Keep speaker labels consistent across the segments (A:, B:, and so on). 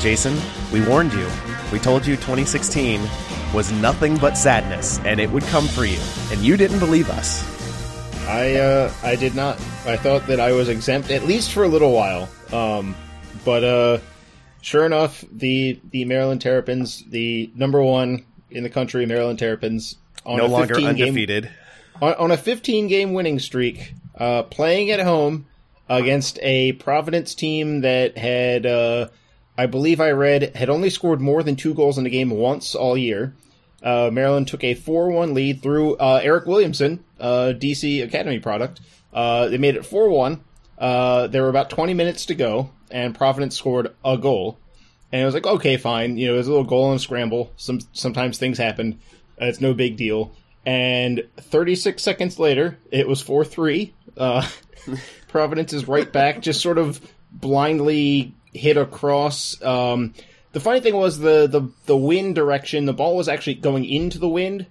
A: Jason, we warned you. We told you 2016 was nothing but sadness, and it would come for you, and you didn't believe us.
B: I uh, I did not. I thought that I was exempt at least for a little while. Um, but uh, sure enough, the the Maryland Terrapins, the number one in the country, Maryland Terrapins,
A: on no longer undefeated,
B: game, on, on, a 15 game winning streak, uh, playing at home against a Providence team that had. Uh, I believe I read, had only scored more than two goals in a game once all year. Uh, Maryland took a 4 1 lead through uh, Eryk Williamson, uh, DC Academy product. Uh, they made it 4 1. Uh, there were about 20 minutes to go, and Providence scored a goal. And it was like, okay, fine. You know, it was a little goal and scramble. Some Sometimes things happen. it's no big deal. And 36 seconds later, it was 4 3. Uh, Providence is right back, just sort of blindly hit across. Um, the funny thing was the, the the wind direction. The ball was actually going into the wind,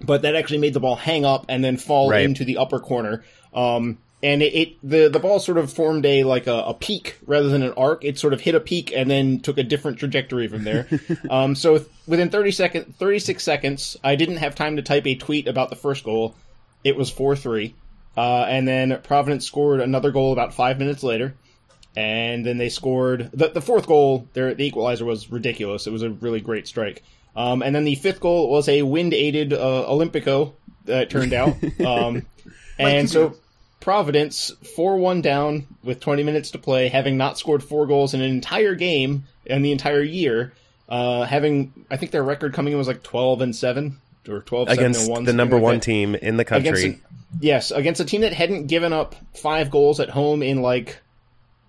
B: but that actually made the ball hang up and then fall right. into the upper corner. Um, and it, it, the the ball sort of formed a like a, a, peak rather than an arc. It sort of hit a peak and then took a different trajectory from there. um, so within 30 second, 36 seconds, I didn't have time to type a tweet about the first goal. It was four three, uh, and then Providence scored another goal about five minutes later and then they scored the, the fourth goal. Their the equalizer was ridiculous. It was a really great strike. Um, and then the fifth goal was a wind aided uh, Olympico. Uh, it turned out, um, and so Providence four one down with twenty minutes to play, having not scored four goals in an entire game in the entire year. Uh, having I think their record coming in was like twelve and seven or 12
A: against
B: one,
A: the number
B: like
A: one team in the country.
B: Against a, yes, against a team that hadn't given up five goals at home in like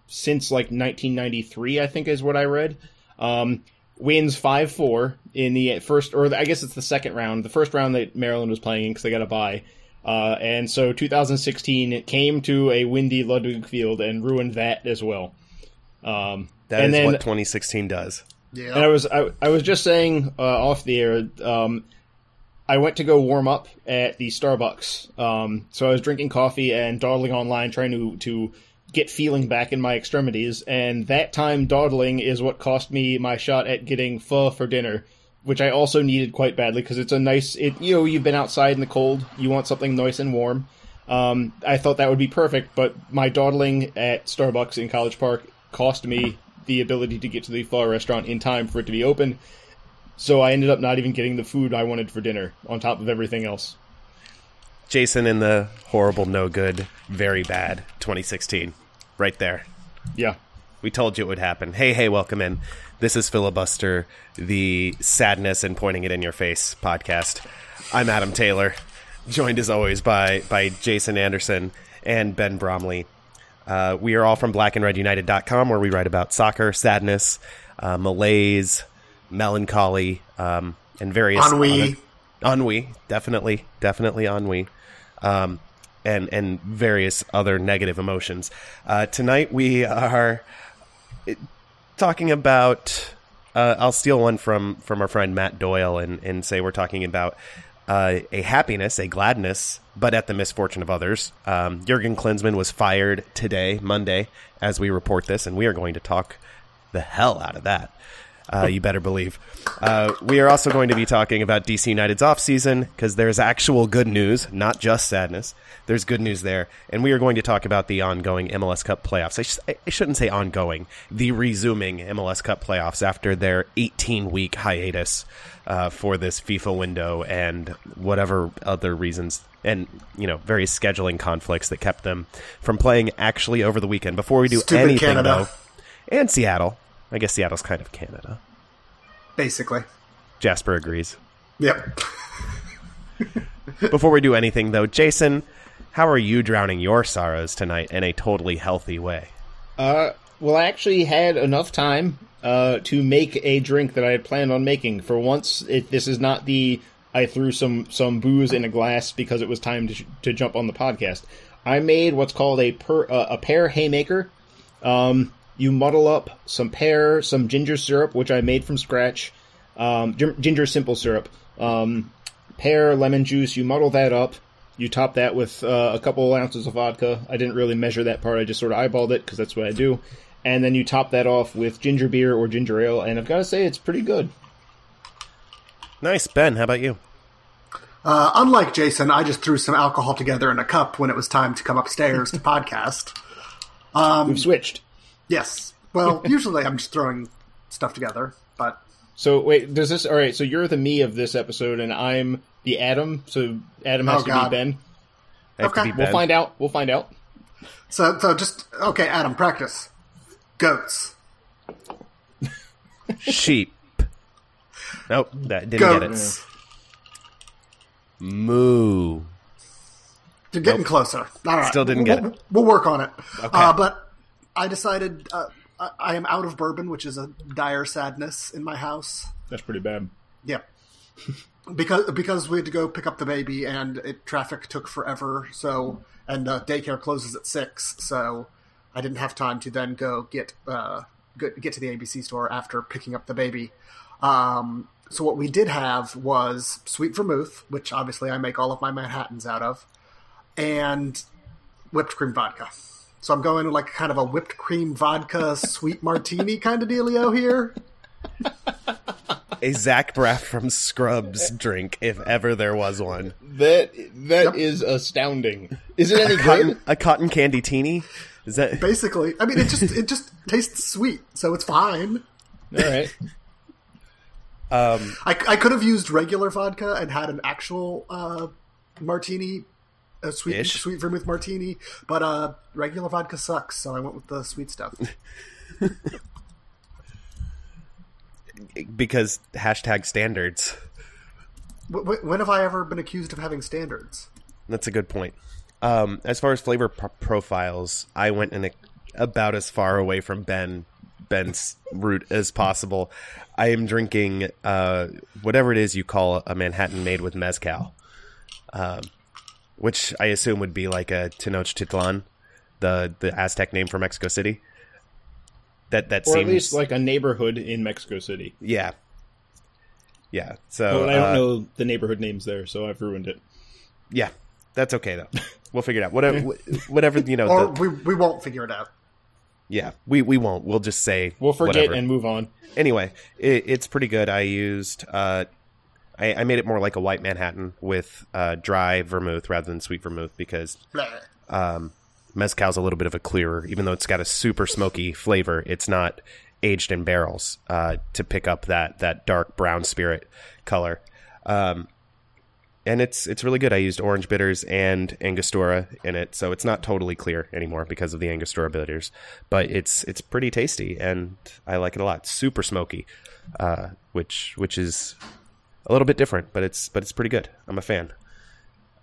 B: since like 1993, I think is what I read. Um, wins 5 4 in the first, or I guess it's the second round, the first round that Maryland was playing in because they got a bye. Uh, and so 2016 it came to a windy Ludwig Field and ruined that as well. Um,
A: that
B: and
A: is
B: then,
A: what 2016 does.
B: Yeah. And I was I, I was just saying uh, off the air. Um, I went to go warm up at the Starbucks. Um, so I was drinking coffee and dawdling online, trying to to get feeling back in my extremities, and that time dawdling is what cost me my shot at getting pho for dinner, which I also needed quite badly because it's a nice. It you know you've been outside in the cold, you want something nice and warm. Um, I thought that would be perfect, but my dawdling at Starbucks in College Park cost me the ability to get to the pho restaurant in time for it to be open. So I ended up not even getting the food I wanted for dinner on top of everything else.
A: Jason in the horrible, no good, very bad 2016 right there.
B: Yeah.
A: We told you it would happen. Hey, hey, welcome in. This is Filibuster, the sadness and pointing it in your face podcast. I'm Adam Taylor, joined as always by by Jason Anderson and Ben Bromley. Uh, we are all from blackandredunited.com where we write about soccer, sadness, uh, malaise, melancholy, um, and various
C: ennui.
A: Other, ennui, definitely, definitely ennui. Um, and and various other negative emotions. Uh, tonight we are talking about. Uh, I'll steal one from from our friend Matt Doyle and and say we're talking about uh, a happiness, a gladness, but at the misfortune of others. Um, Jurgen Klinsmann was fired today, Monday, as we report this, and we are going to talk the hell out of that. Uh, you better believe. Uh, we are also going to be talking about DC United's offseason because there's actual good news, not just sadness. There's good news there. And we are going to talk about the ongoing MLS Cup playoffs. I, sh- I shouldn't say ongoing, the resuming MLS Cup playoffs after their 18 week hiatus uh, for this FIFA window and whatever other reasons and you know various scheduling conflicts that kept them from playing actually over the weekend. Before we do
C: Stupid
A: anything,
C: Canada.
A: though, and Seattle, I guess Seattle's kind of Canada.
C: Basically.
A: Jasper agrees.
C: Yep.
A: Before we do anything, though, Jason, how are you drowning your sorrows tonight in a totally healthy way?
B: Uh, well, I actually had enough time uh, to make a drink that I had planned on making. For once, it, this is not the I threw some some booze in a glass because it was time to, to jump on the podcast. I made what's called a per, uh, a pear haymaker. Um, you muddle up some pear, some ginger syrup, which I made from scratch, um, ginger simple syrup, um, pear, lemon juice. You muddle that up. You top that with uh, a couple ounces of vodka. I didn't really measure that part. I just sort of eyeballed it because that's what I do. And then you top that off with ginger beer or ginger ale. And I've got to say, it's pretty good.
A: Nice, Ben. How about you?
C: Uh, unlike Jason, I just threw some alcohol together in a cup when it was time to come upstairs to podcast.
B: Um, We've switched.
C: Yes. Well, usually I'm just throwing stuff together, but
B: so wait, does this all right? So you're the me of this episode, and I'm the Adam. So Adam has oh, to God. be Ben.
C: Okay,
B: be ben. we'll find out. We'll find out.
C: So, so just okay, Adam, practice. Goats.
A: Sheep. Nope, that didn't
C: Goats.
A: get it. Moo.
C: You're getting nope. closer. All right.
A: Still didn't
C: we'll,
A: get it.
C: We'll work on it. Okay. Uh, but I decided uh, I am out of bourbon, which is a dire sadness in my house.
B: That's pretty bad.
C: Yeah. because because we had to go pick up the baby and it, traffic took forever. So and uh, daycare closes at six, so I didn't have time to then go get uh, get to the ABC store after picking up the baby. Um, so what we did have was sweet vermouth, which obviously I make all of my Manhattans out of, and whipped cream vodka. So I'm going like kind of a whipped cream vodka sweet martini kind of dealio here.
A: a Zach Braff from Scrubs drink, if ever there was one.
B: That that yep. is astounding. Is it any
A: a cotton, good? A cotton candy teeny? Is that
C: basically? I mean, it just it just tastes sweet, so it's fine.
B: All right.
C: Um, I, I could have used regular vodka and had an actual uh, martini, a sweet ish. sweet vermouth martini, but uh, regular vodka sucks, so I went with the sweet stuff.
A: because hashtag standards.
C: When have I ever been accused of having standards?
A: That's a good point. Um, as far as flavor pro- profiles, I went in a, about as far away from Ben Ben's route as possible. I am drinking uh, whatever it is you call a Manhattan made with mezcal, um, which I assume would be like a Tenochtitlan, the the Aztec name for Mexico City. That that
B: or
A: seems
B: at least like a neighborhood in Mexico City.
A: Yeah, yeah. So
B: I don't uh, know the neighborhood names there, so I've ruined it.
A: Yeah, that's okay though. We'll figure it out. Whatever, whatever you know.
C: or
A: the,
C: we we won't figure it out.
A: Yeah, we we won't. We'll just say
B: we'll forget
A: whatever.
B: and move on.
A: Anyway, it, it's pretty good. I used uh, I, I, made it more like a white Manhattan with uh, dry vermouth rather than sweet vermouth because um, mezcal's a little bit of a clearer, even though it's got a super smoky flavor. It's not aged in barrels uh, to pick up that that dark brown spirit color. Um, and it's it's really good. I used orange bitters and Angostura in it, so it's not totally clear anymore because of the Angostura bitters, but it's it's pretty tasty and I like it a lot. Super smoky, uh, which which is a little bit different, but it's but it's pretty good. I'm a fan.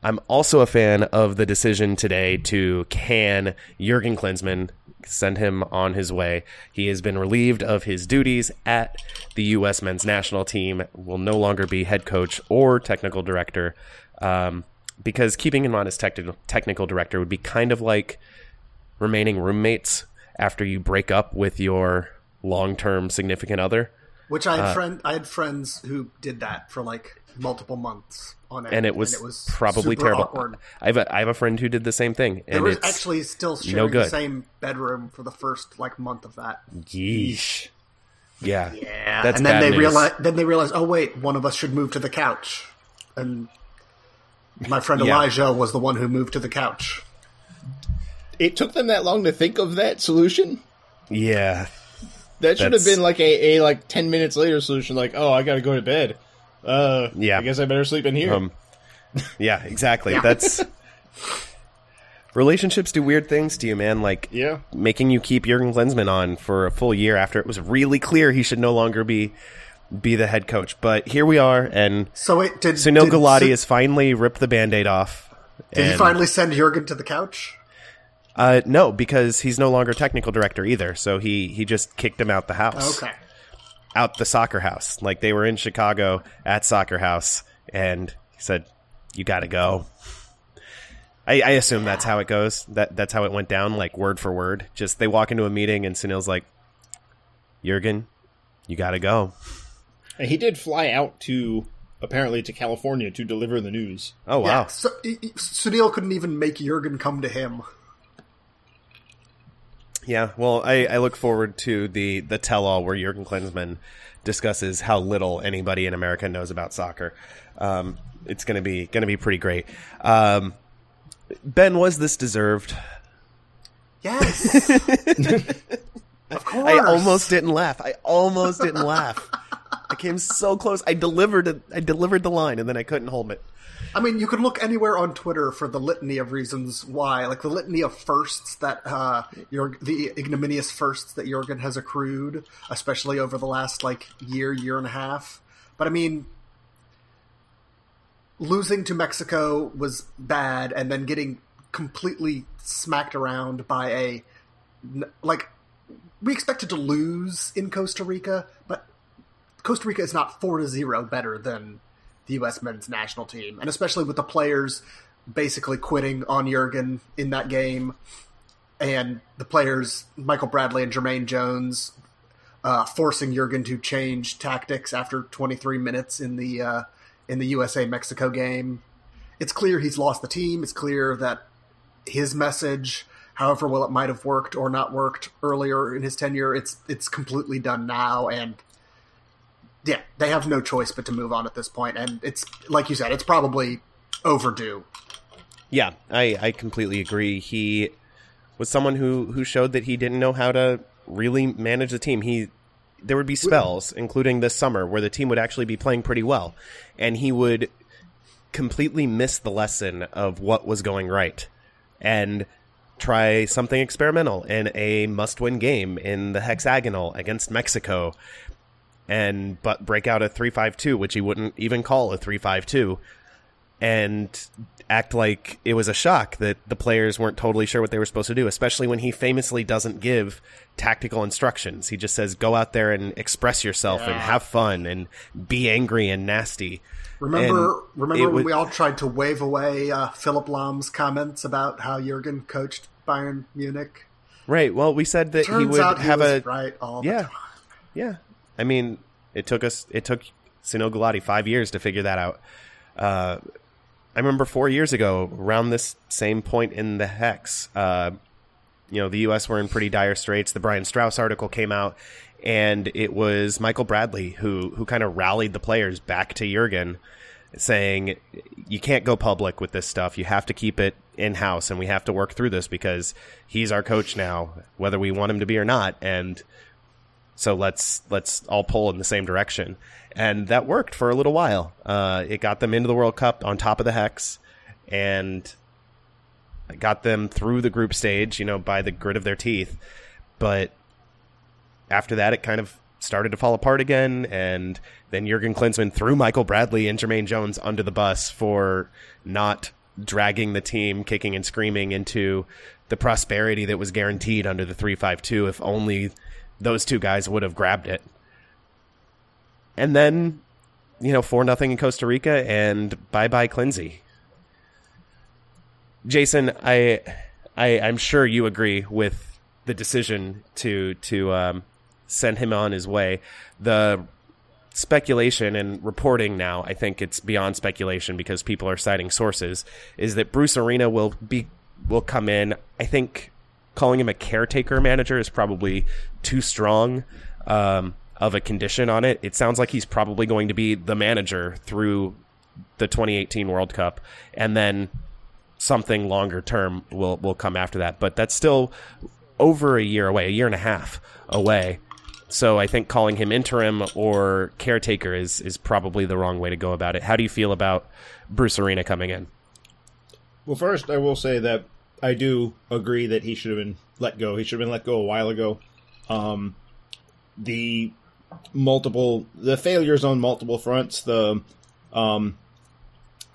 A: I'm also a fan of the decision today to can Jurgen Klinsmann send him on his way. He has been relieved of his duties at the U.S. men's national team, will no longer be head coach or technical director, um, because keeping him on as technical technical director would be kind of like remaining roommates after you break up with your long term significant other.
C: Which I had uh, friend I had friends who did that for like multiple months on
A: end, and it was, and it was probably terrible. Awkward. I have a I have a friend who did the same thing, and
C: they
A: were
C: actually still sharing no the same bedroom for the first like month of that.
A: Yeesh. Yeah,
C: yeah. That's and then they realize then they realize, oh wait, one of us should move to the couch, and my friend yeah. Elijah was the one who moved to the couch.
B: It took them that long to think of that solution.
A: Yeah,
B: that should have been like a, a like ten minutes later solution. Like, oh, I got to go to bed. Uh, yeah. I guess I better sleep in here. Um,
A: yeah, exactly. That's relationships do weird things to you, man. Like,
B: yeah,
A: making you keep Jurgen Klinsmann on for a full year after it was really clear he should no longer be be the head coach. But here we are, and
C: So wait, did
A: Sunil
C: did,
A: Gulati
C: Su-
A: has finally ripped the band-aid off.
C: did he finally send Jurgen to the couch?
A: Uh, no, because he's no longer technical director either. So he he just kicked him out the house,
C: Okay.
A: out the soccer house. Like they were in Chicago at soccer house, and he said, "You got to go." I, I assume that's how it goes. That that's how it went down, like word for word. Just they walk into a meeting, and Sunil's like, "Jurgen, you got to go."
B: And he did fly out to apparently to California to deliver the news.
A: Oh wow!
C: Yeah. So, he- he- Sunil couldn't even make Jurgen come to him.
A: Yeah, well, I, I look forward to the the tell all where Jurgen Klinsmann discusses how little anybody in America knows about soccer. Um, it's gonna be gonna be pretty great. Um, ben, was this deserved?
C: Yes. of course.
A: I almost didn't laugh. I almost didn't laugh. I came so close. I delivered it. I delivered the line, and then I couldn't hold it.
C: I mean, you could look anywhere on Twitter for the litany of reasons why, like the litany of firsts that uh, Jurg- the ignominious firsts that Jurgen has accrued, especially over the last like year, year and a half. But I mean, losing to Mexico was bad, and then getting completely smacked around by a like we expected to lose in Costa Rica, but Costa Rica is not four to zero better than the U.S. men's national team, and especially with the players basically quitting on Jurgen in that game, and the players Michael Bradley and Jermaine Jones uh, forcing Jurgen to change tactics after 23 minutes in the uh, in the USA Mexico game. It's clear he's lost the team. It's clear that his message, however well it might have worked or not worked earlier in his tenure, it's it's completely done now, and yeah, they have no choice but to move on at this point. And it's like you said, it's probably overdue.
A: Yeah, I, I completely agree. He was someone who, who showed that he didn't know how to really manage the team. He there would be spells, including this summer, where the team would actually be playing pretty well, and he would completely miss the lesson of what was going right, and try something experimental in a must-win game in the hexagonal against Mexico, and but break out a three-five-two, which he wouldn't even call a three-five-two and act like it was a shock that the players weren't totally sure what they were supposed to do, especially when he famously doesn't give tactical instructions. He just says, go out there and express yourself and have fun and be angry and nasty.
C: Remember,
A: And
C: remember when
A: would-
C: we all tried to wave away uh, Philipp Lahm's comments about how Jurgen coached Bayern Munich?
A: Right. Well, we said that
C: Turns
A: he would
C: he
A: have
C: was
A: a.
C: right all the
A: Yeah. Yeah. I mean, it took us, it took Gulati five years to figure that out. Uh, I remember four years ago, around this same point in the hex, uh, you know, the U.S. were in pretty dire straits. The Brian Straus article came out, and it was Michael Bradley who who kind of rallied the players back to Jurgen, saying, "You can't go public with this stuff. You have to keep it in house, and we have to work through this because he's our coach now, whether we want him to be or not." And so let's let's all pull in the same direction, and that worked for a little while. Uh, it got them into the World Cup on top of the hex, and got them through the group stage, you know, by the grit of their teeth. But after that, it kind of started to fall apart again, and then Jurgen Klinsmann threw Michael Bradley and Jermaine Jones under the bus for not dragging the team kicking and screaming into the prosperity that was guaranteed under the 352 if only those two guys would have grabbed it. And then, you know, 4 nothing in Costa Rica and bye-bye Clinzy. Jason, I, I, I'm sure you agree with the decision to to um, send him on his way. The speculation and reporting now, I think it's beyond speculation because people are citing sources, is that Bruce Arena will be will come in. I think calling him a caretaker manager is probably too strong um, of a condition on it. It sounds like he's probably going to be the manager through the 2018 World Cup, and then something longer term will will come after that. But that's still over a year away, a year and a half away. So I think calling him interim or caretaker is is probably the wrong way to go about it. How do you feel about Bruce Arena coming in?
B: Well, first, I will say that I do agree that he should have been let go. He should have been let go a while ago. Um, the multiple the failures on multiple fronts. The um,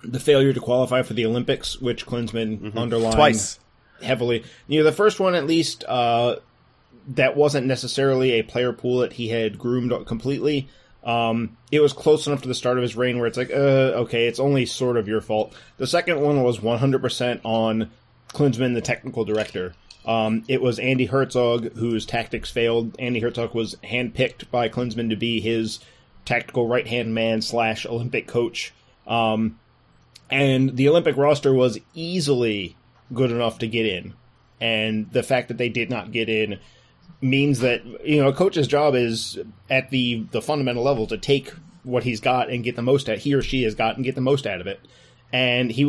B: the failure to qualify for the Olympics, which Klinsmann underlined
A: Twice.
B: heavily. You know, the first one at least uh, that wasn't necessarily a player pool that he had groomed completely. Um, it was close enough to the start of his reign where it's like, uh, okay, it's only sort of your fault. The second one was 100% on Klinsmann, the technical director. Um, it was Andi Herzog whose tactics failed. Andi Herzog was handpicked by Klinsmann to be his tactical right hand man slash Olympic coach. Um, and the Olympic roster was easily good enough to get in. And the fact that they did not get in means that you know a coach's job is at the the fundamental level to take what he's got and get the most out he or she has got and get the most out of it. And he,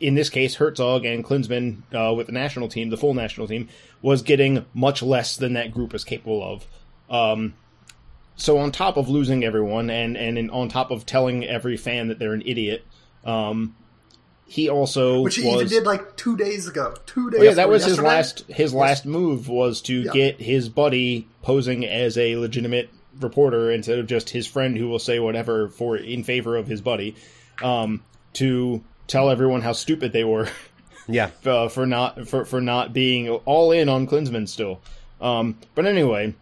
B: in this case, Herzog and Klinsmann uh, with the national team, the full national team, was getting much less than that group is capable of. Um, so on top of losing everyone, and and in, on top of telling every fan that they're an idiot, um, he also
C: Which he
B: was,
C: even did like two days ago. Two days.
B: Oh, yeah, that was his last his last move was to
C: Yeah.
B: get his buddy posing as a legitimate reporter instead of just his friend who will say whatever for in favor of his buddy, um, to tell everyone how stupid they were
A: Yeah.
B: uh, for not for for not being all in on Klinsmann still. Um, but anyway,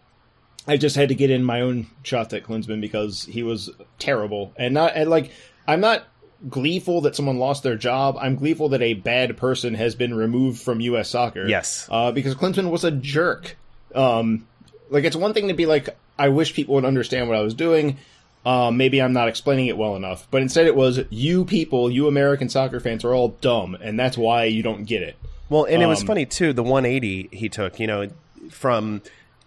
B: I just had to get in my own shots at Klinsmann because he was terrible and not and like I'm not gleeful that someone lost their job. I'm gleeful that a bad person has been removed from U.S. soccer.
A: Yes.
B: uh, because Klinsmann was a jerk. Um, like it's one thing to be like, I wish people would understand what I was doing. Um, maybe I'm not explaining it well enough, but instead it was you people, you American soccer fans are all dumb, and that's why you don't get it.
A: Well, and it was
B: Um,
A: funny too. The 180 he took, you know, from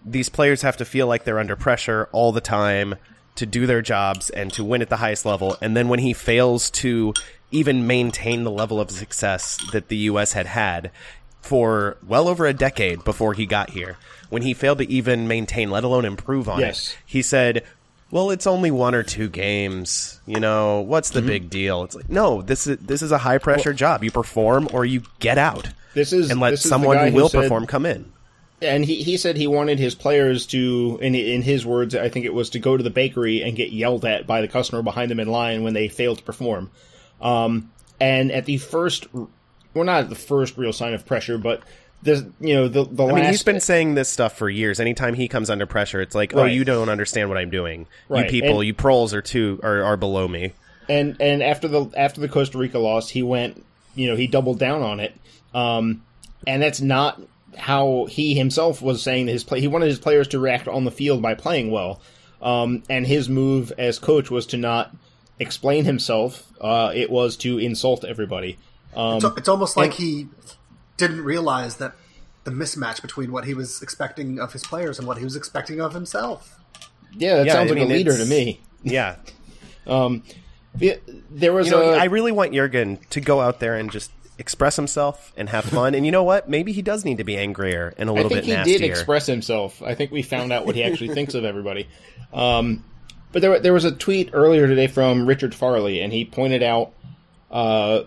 A: these players have to feel like they're under pressure all the time to do their jobs and to win at the highest level. And then when he fails to even maintain the level of success that the U.S. had had for well over a decade before he got here, when he failed to even maintain, let alone improve on
B: Yes.
A: it, he said. Well, it's only one or two games. You know, what's
B: Mm-hmm.
A: the big deal? It's like, no, this is this is a high pressure job. You perform or you get out
B: This is
A: and let someone who will
B: said-
A: perform come in.
B: And he, he said he wanted his players to, in in his words, I think it was to go to the bakery and get yelled at by the customer behind them in line when they failed to perform. Um, and at the first, well, not at the first real sign of pressure, but the you know the the
A: I
B: last.
A: mean, he's been saying this stuff for years. Anytime he comes under pressure, it's like, oh,
B: Right.
A: you don't understand what I'm doing.
B: Right.
A: You people,
B: And-
A: you proles are too are, are below me.
B: and and after the after the Costa Rica loss, he went, you know, he doubled down on it. Um, and that's not how he himself was saying that his play. He wanted his players to react on the field by playing well. Um, and his move as coach was to not explain himself. Uh, it was to insult everybody. Um,
C: So it's almost like
B: and-
C: he didn't realize that the mismatch between what he was expecting of his players and what he was expecting of himself.
B: yeah, that
A: Yeah,
B: sounds
A: I
B: like
A: mean,
B: a leader to me.
A: Yeah,
B: Yeah, there was
A: you know,
B: a
A: I really want Jurgen to go out there and just express himself and have fun. and you know what? Maybe he does need to be angrier and a little bit
B: think
A: bit
B: he
A: nastier.
B: did express himself. I think we found out what he actually thinks of everybody. Um, but there, there was a tweet earlier today from Richard Farley, and he pointed out. Uh,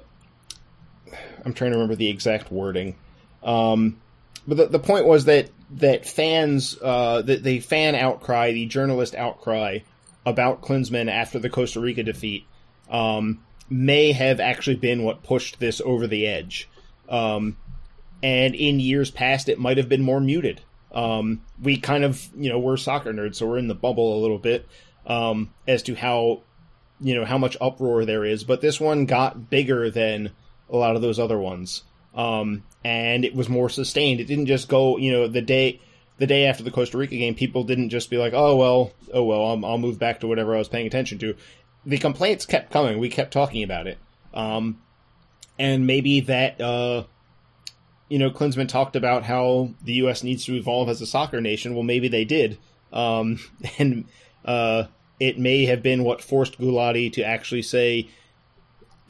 B: I'm trying to remember the exact wording, um, but the, the point was that that fans, uh, the, the fan outcry, the journalist outcry about Klinsmann after the Costa Rica defeat, um, may have actually been what pushed this over the edge. Um, and in years past it might have been more muted. Um, we kind of, you know, we're soccer nerds, so we're in the bubble a little bit um, as to how, you know, how much uproar there is. But this one got bigger than a lot of those other ones, um, and it was more sustained. It didn't just go, you know, the day the day after the Costa Rica game, people didn't just be like, "Oh well, oh well, I'll, I'll move back to whatever I was paying attention to." The complaints kept coming. We kept talking about it, um, and maybe that. Uh, you know, Klinsmann talked about how the U.S. needs to evolve as a soccer nation. Well, maybe they did, um, and uh, it may have been what forced Gulati to actually say,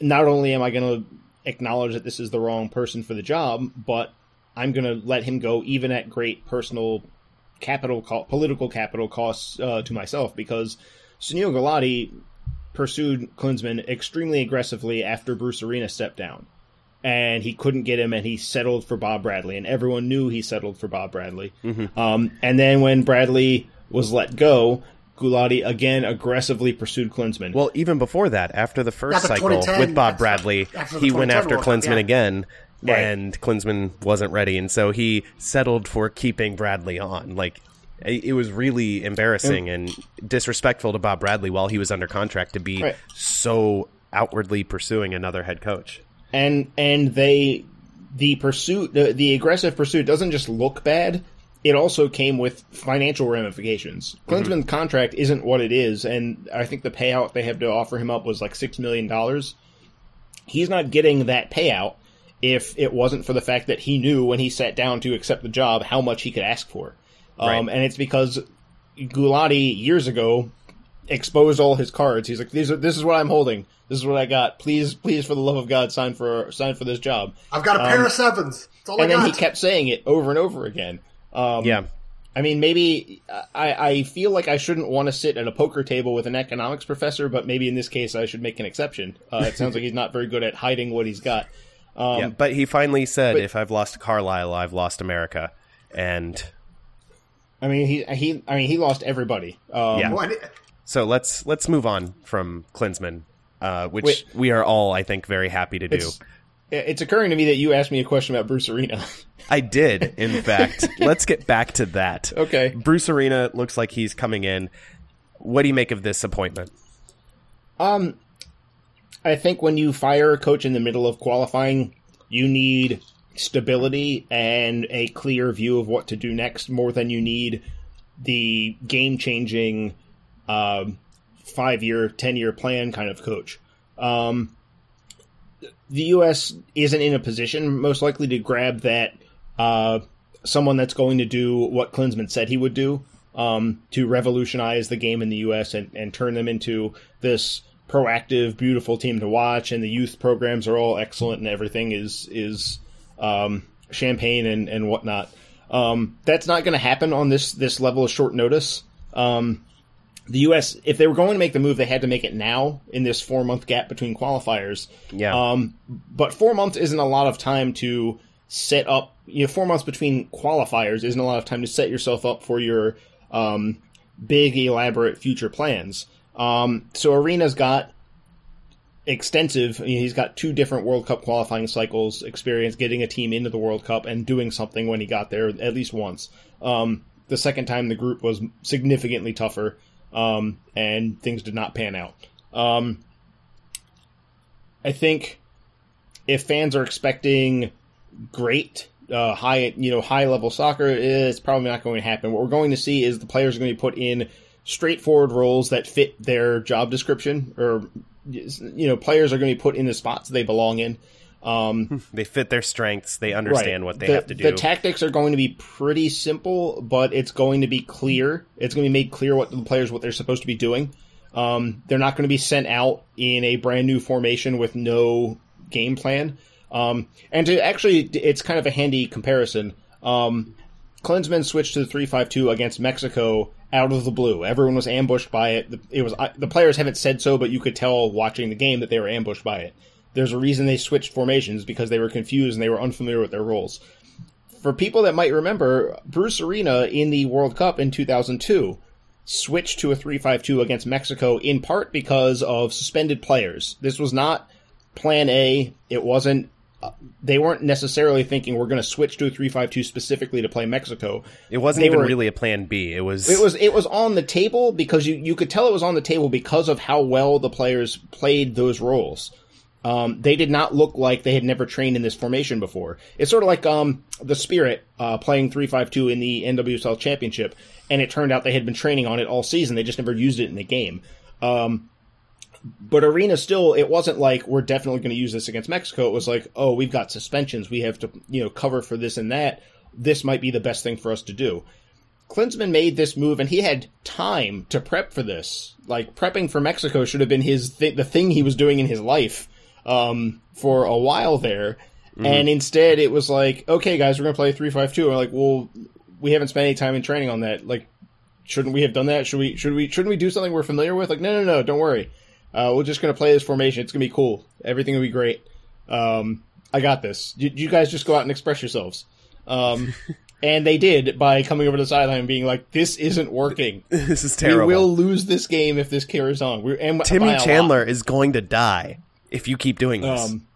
B: not only am I going to acknowledge that this is the wrong person for the job, but I'm going to let him go, even at great personal capital, co- political capital costs uh, to myself, because Sunil Gulati pursued Klinsmann extremely aggressively after Bruce Arena stepped down and he couldn't get him, and he settled for Bob Bradley, and everyone knew he settled for Bob Bradley. Um, and then when Bradley was let go, Gulati again aggressively pursued Klinsmann.
A: Well, even before that, after the first
C: Yeah, the
A: cycle with Bob
C: after-
A: Bradley,
C: after
A: he went after
C: World
A: Klinsmann
C: yeah.
A: again,
B: Right.
A: and Klinsmann wasn't ready, and so he settled for keeping Bradley on. Like it it was really embarrassing and disrespectful to Bob Bradley while he was under contract to be
B: Right.
A: so outwardly pursuing another head coach.
B: and and they the pursuit the, the aggressive pursuit doesn't just look bad it also came with financial ramifications klinsmann's contract isn't what it is and i think the payout they have to offer him up was like six million dollars he's not getting that payout if it wasn't for the fact that he knew when he sat down to accept the job how much he could ask for um,
A: Right.
B: and it's because Gulati years ago exposed all his cards. He's like, "These are this is what I'm holding. This is what I got. Please, please, for the love of God, sign for sign for this job."
C: I've got a pair of sevens.
B: Um, And then he kept saying it over and over again. Um,
A: Yeah,
B: I mean, maybe I, I feel like I shouldn't want to sit at a poker table with an economics professor, but maybe in this case I should make an exception. Uh, it sounds like he's not very good at hiding what he's got. Um,
A: yeah. But he finally said,
B: but-
A: "If I've lost Carlisle, I've lost America," and
B: I mean, he he I mean he lost everybody. Um,
A: Yeah.
C: Well,
A: So let's let's move on from Klinsmann, uh, which
B: Wait.
A: we are all, I think, very happy to do.
B: It's, occurring to me that you asked me a question about Bruce Arena.
A: I did, in fact. let's get back to that.
B: okay.
A: Bruce Arena looks like he's coming in. What do you make of this appointment?
B: Um, I think when you fire a coach in the middle of qualifying, you need stability and a clear view of what to do next more than you need the game changing um, five year, 10 year plan kind of coach. Um, the U.S. isn't in a position, most likely, to grab that uh, someone that's going to do what Klinsmann said he would do um, to revolutionize the game in the U.S. and, and turn them into this proactive, beautiful team to watch. And the youth programs are all excellent, and everything is is um, champagne and and whatnot. Um, that's not going to happen on this this level of short notice. Um, the U.S. if they were going to make the move, they had to make it now in this four month gap between qualifiers.
A: Yeah.
B: Um, but four months isn't a lot of time to set up. You know, four months between qualifiers isn't a lot of time to set yourself up for your um, big, elaborate future plans. Um, so Arena's got extensive. you know, he's got two different World Cup qualifying cycles experience, getting a team into the World Cup and doing something when he got there at least once. Um, the second time the group was significantly tougher, um, and things did not pan out. Um, I think if fans are expecting great, uh, high, you know, high level soccer, it's probably not going to happen. What we're going to see is the players are going to be put in straightforward roles that fit their job description, or you know, players are going to be put in the spots they belong in. Um,
A: They fit their strengths. They understand
B: Right.
A: what they
B: the,
A: have to do.
B: The tactics are going to be pretty simple, but it's going to be clear. It's going to be made clear what the players what they're supposed to be doing. Um, they're not going to be sent out in a brand new formation with no game plan. Um, and to actually, it's kind of a handy comparison. Um, Klinsmann switched to the three-five-two against Mexico out of the blue. Everyone was ambushed by it. It was the players haven't said so, but you could tell watching the game that they were ambushed by it. There's a reason they switched formations because they were confused and they were unfamiliar with their roles. For people that might remember, Bruce Arena in the World Cup in 2002 switched to a 3-5-2 against Mexico in part because of suspended players. This was not plan A. It wasn't uh, they weren't necessarily thinking we're going to switch to a 3-5-2 specifically to play Mexico.
A: it wasn't
B: they
A: even
B: were-
A: really a plan B. It was.
B: It was it was on the table because you you could tell it was on the table because of how well the players played those roles. Um, they did not look like they had never trained in this formation before. It's sort of like um, the Spirit uh, playing three five two in the NWSL Championship, and it turned out they had been training on it all season. They just never used it in the game. Um, but Arena still, it wasn't like we're definitely going to use this against Mexico. It was like, oh, we've got suspensions. We have to, you know, cover for this and that. This might be the best thing for us to do. Klinsmann made this move, and he had time to prep for this. Like prepping for Mexico should have been his th- the thing he was doing in his life um, for a while there. And instead, it was like, okay, guys, we're gonna play three five two. We're like, well, we haven't spent any time in training on that. Like, shouldn't we have done that? Should we? Should we? Shouldn't we do something we're familiar with? Like, no, no, no, don't worry. Uh, we're just gonna play this formation. It's gonna be cool. Everything will be great. Um, I got this. You, you guys just go out and express yourselves. Um, And they did by coming over to the sideline and being like, "This isn't working.
A: This is terrible.
B: We will lose this game if this carries on." We're, and
A: Timmy. Chandler is going to die if you keep doing this.
B: Um,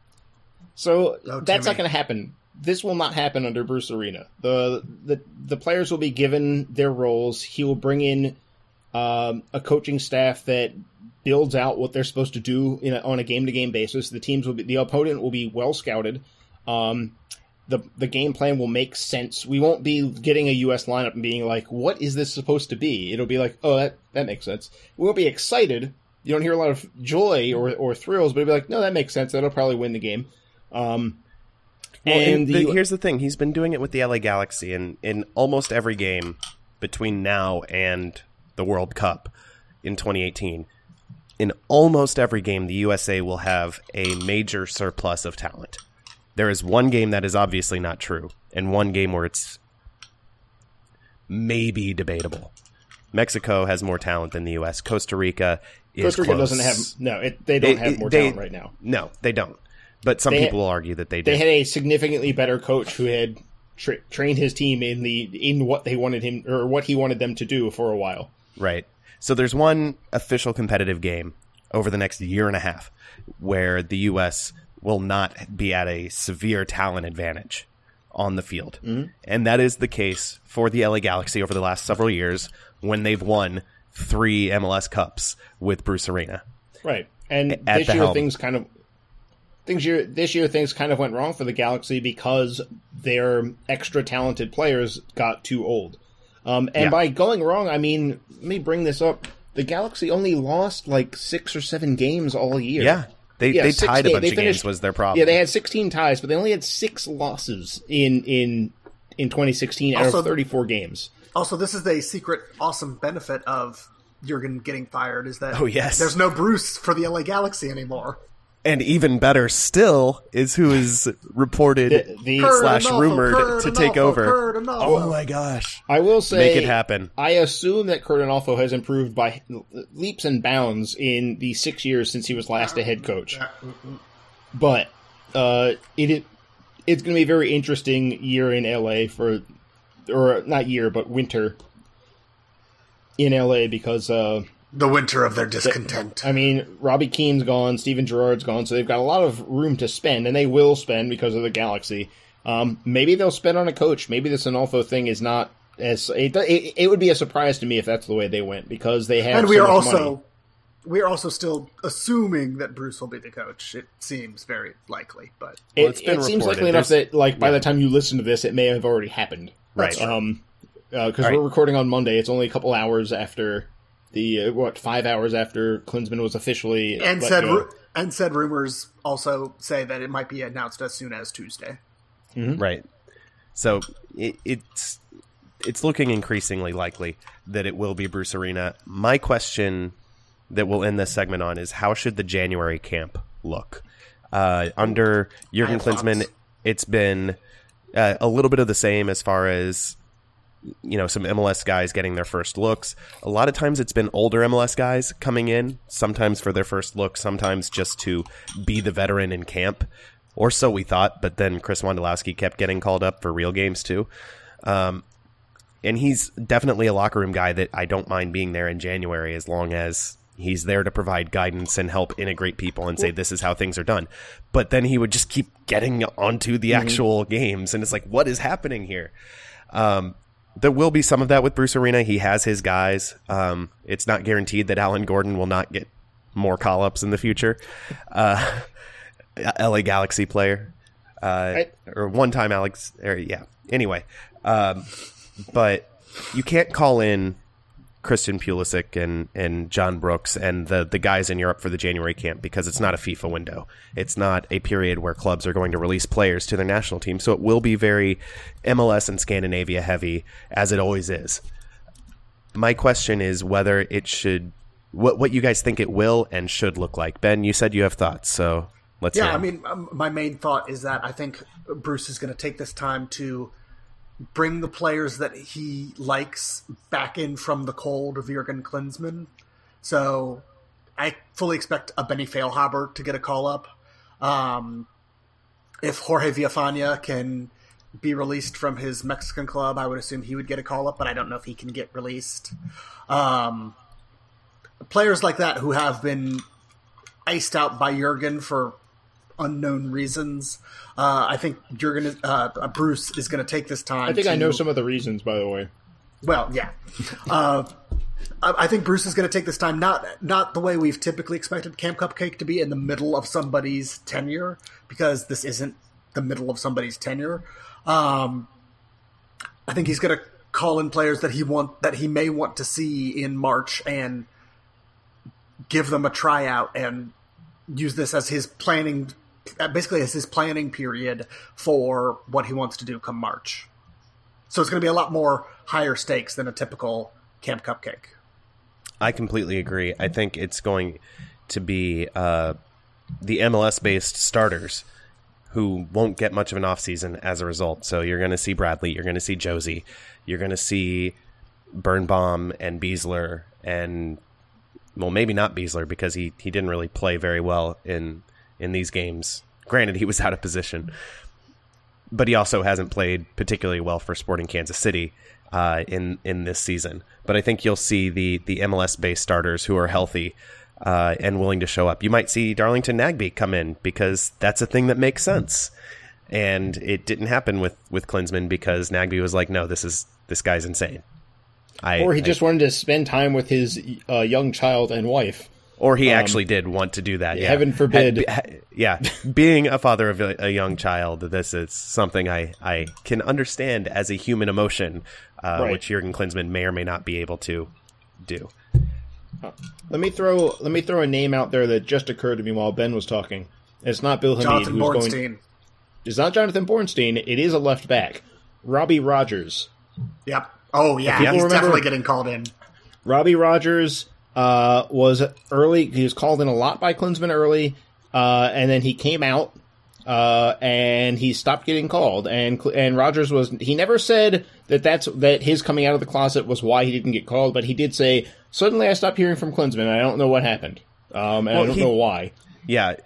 B: so
C: Oh,
B: that's not going to happen. This will not happen under Bruce Arena. The the the players will be given their roles. He will bring in um, a coaching staff that builds out what they're supposed to do in a, on a game to game basis. The teams will be the opponent will be well scouted. Um, the the game plan will make sense. We won't be getting a U.S. lineup and being like, "What is this supposed to be?" It'll be like, "Oh, that that makes sense." We won't be excited. You don't hear a lot of joy or or thrills, but it'll be like, "No, that makes sense. That'll probably win the game." Um,
A: Well,
B: and
A: and
B: the,
A: the- here's the thing: he's been doing it with the LA Galaxy, and in almost every game between now and the World Cup in 2018, in almost every game, the USA will have a major surplus of talent. There is one game that is obviously not true, and one game where it's maybe debatable. Mexico has more talent than the U.S. Costa Rica
B: Costa Rica
A: close.
B: doesn't have no. It, they don't
A: They-
B: have more
A: they-
B: talent right now.
A: No, they don't. But some
B: They-
A: people will argue that they do.
B: They had a significantly better coach who had tra- trained his team in the in what they wanted him or what he wanted them to do for a while.
A: Right. So there's one official competitive game over the next year and a half where the U.S. will not be at a severe talent advantage on the field. Mm-hmm. And that is the case for the LA Galaxy over the last several years when they've won three MLS Cups with Bruce Arena.
B: Right. And
A: At
B: this
A: the
B: year
A: helm.
B: things kind of things year this year things kind of went wrong for the Galaxy because their extra talented players got too old. Um, and
A: Yeah.
B: by going wrong, I mean let me bring this up. The Galaxy only lost like six or seven games all year.
A: Yeah. They,
B: Yeah,
A: they
B: six
A: tied a bunch
B: they
A: of
B: finished-
A: games was their problem.
B: Yeah, they had 16 ties, but they only had six losses in in in 2016 out of 34 games.
C: Also, this is a secret awesome benefit of Jurgen getting fired is that
A: Oh, yes.
C: there's no Bruce for the LA Galaxy anymore.
A: and even better still is who is reported
B: The, the
A: slash
C: Onalfo,
A: rumored
C: Curt
A: to take
C: Onalfo,
A: over. Oh my gosh.
B: I will say,
A: Make it happen.
B: I assume that Curt Onalfo has improved by leaps and bounds in the six years since he was last a head coach. But uh, it it it's going to be a very interesting year in LA for, or not year, but winter in LA because uh,
C: The winter of their discontent.
B: I mean Robbie Keane's gone, Steven Gerrard's gone, so they've got a lot of room to spend, and they will spend because of the Galaxy. Um, maybe they'll spend on a coach. Maybe this Onalfo thing is not as it, it, it would be a surprise to me if that's the way they went because they have
C: and we
B: so
C: are
B: much
C: also
B: money.
C: we are also still assuming that Bruce will be the coach. It seems very likely, but
B: It,
A: Well, it's been
B: it seems
A: reported.
B: likely enough that like by the time you listen to this, it may have already happened.
C: That's true.
B: Um, because
A: Right.
B: we're recording on Monday, it's only a couple hours after the uh, what five hours after Klinsmann was officially
C: and
B: let
C: said
B: go.
C: ru- and said rumors also say that it might be announced as soon as Tuesday.
A: Right. So it, it's it's looking increasingly likely that it will be Bruce Arena. My question that we'll end this segment on is how should the January camp look? Uh, under Jurgen
C: have thoughts.
A: It's been uh, a little bit of the same as far as you know some MLS guys getting their first looks. A lot of times it's been older MLS guys coming in, sometimes for their first look, sometimes just to be the veteran in camp, or so we thought. But then Chris Wondolowski kept getting called up for real games too. Um, and he's definitely a locker room guy that I don't mind being there in January as long as he's there to provide guidance and help integrate people and say this is how things are done. But then he would just keep getting onto the actual games, and it's like, what is happening here? Um, there will be some of that with Bruce Arena. He has his guys. Um, it's not guaranteed that Alan Gordon will not get more call ups in the future. Uh, LA Galaxy player, uh,
B: Right.
A: or one time Alex, or yeah. Anyway, um, but you can't call in Christian Pulisic and, and John Brooks and the, the guys in Europe for the January camp because it's not a FIFA window. It's not a period where clubs are going to release players to their national team. So it will be very MLS and Scandinavia heavy as it always is. My question is whether it should, what, what you guys think it will and should look like. Ben, you said you have thoughts, so let's
C: Yeah, I mean, um, my main thought is that I think Bruce is going to take this time to bring the players that he likes back in from the cold of Jurgen Klinsmann. So I fully expect a Benny Feilhaber to get a call up. Um, if Jorge Villafana can be released from his Mexican club, I would assume he would get a call up, but I don't know if he can get released. Um, players like that who have been iced out by Jurgen for unknown reasons. Uh, I think Jurgen, is, uh, Bruce is going to take this time.
B: I think
C: to,
B: I know some of the reasons, by the way.
C: Well, yeah. Uh, I think Bruce is going to take this time not not the way we've typically expected Camp Cupcake to be in the middle of somebody's tenure because this isn't the middle of somebody's tenure. Um, I think he's going to call in players that he want that he may want to see in March and give them a tryout and use this as his planning basically as his planning period for what he wants to do come March. So it's going to be a lot more higher stakes than a typical Camp Cupcake.
A: I completely agree. I think it's going to be uh, the MLS based starters who won't get much of an offseason as a result. So you're going to see Bradley, you're going to see Jozy, you're going to see Birnbaum and Besler, and well, maybe not Besler because he, he didn't really play very well in in these games. Granted, he was out of position, but he also hasn't played particularly well for Sporting Kansas City uh, in in this season. But I think you'll see the the MLS based starters who are healthy uh, and willing to show up. You might see Darlington Nagbe come in because that's a thing that makes sense. And it didn't happen with with Klinsmann because Nagbe was like, "No, this is this guy's insane."
B: I, or he I, just wanted to spend time with his uh, young child and wife.
A: Or he um, actually did want to do that. Yeah.
B: Heaven forbid.
A: Ha, ha, yeah, being a father of a, a, young child, this is something I, I can understand as a human emotion, uh, right. which Jurgen Klinsmann may or may not be able to do.
B: Let me throw let me throw a name out there that just occurred to me while Ben was talking. It's not Bill Hamid.
C: Jonathan who's Bornstein. Going,
B: it's not Jonathan Bornstein. It is a left back, Robbie Rogers.
C: Yep. Oh yeah, he's remember, definitely getting called in.
B: Robbie Rogers uh, was early. He was called in a lot by Klinsmann early, uh, and then he came out uh, and he stopped getting called. And and Rogers was he never said that that's that his coming out of the closet was why he didn't get called, but he did say suddenly I stopped hearing from Klinsmann. I don't know what happened, um, and well, I don't he, know why.
A: Yeah,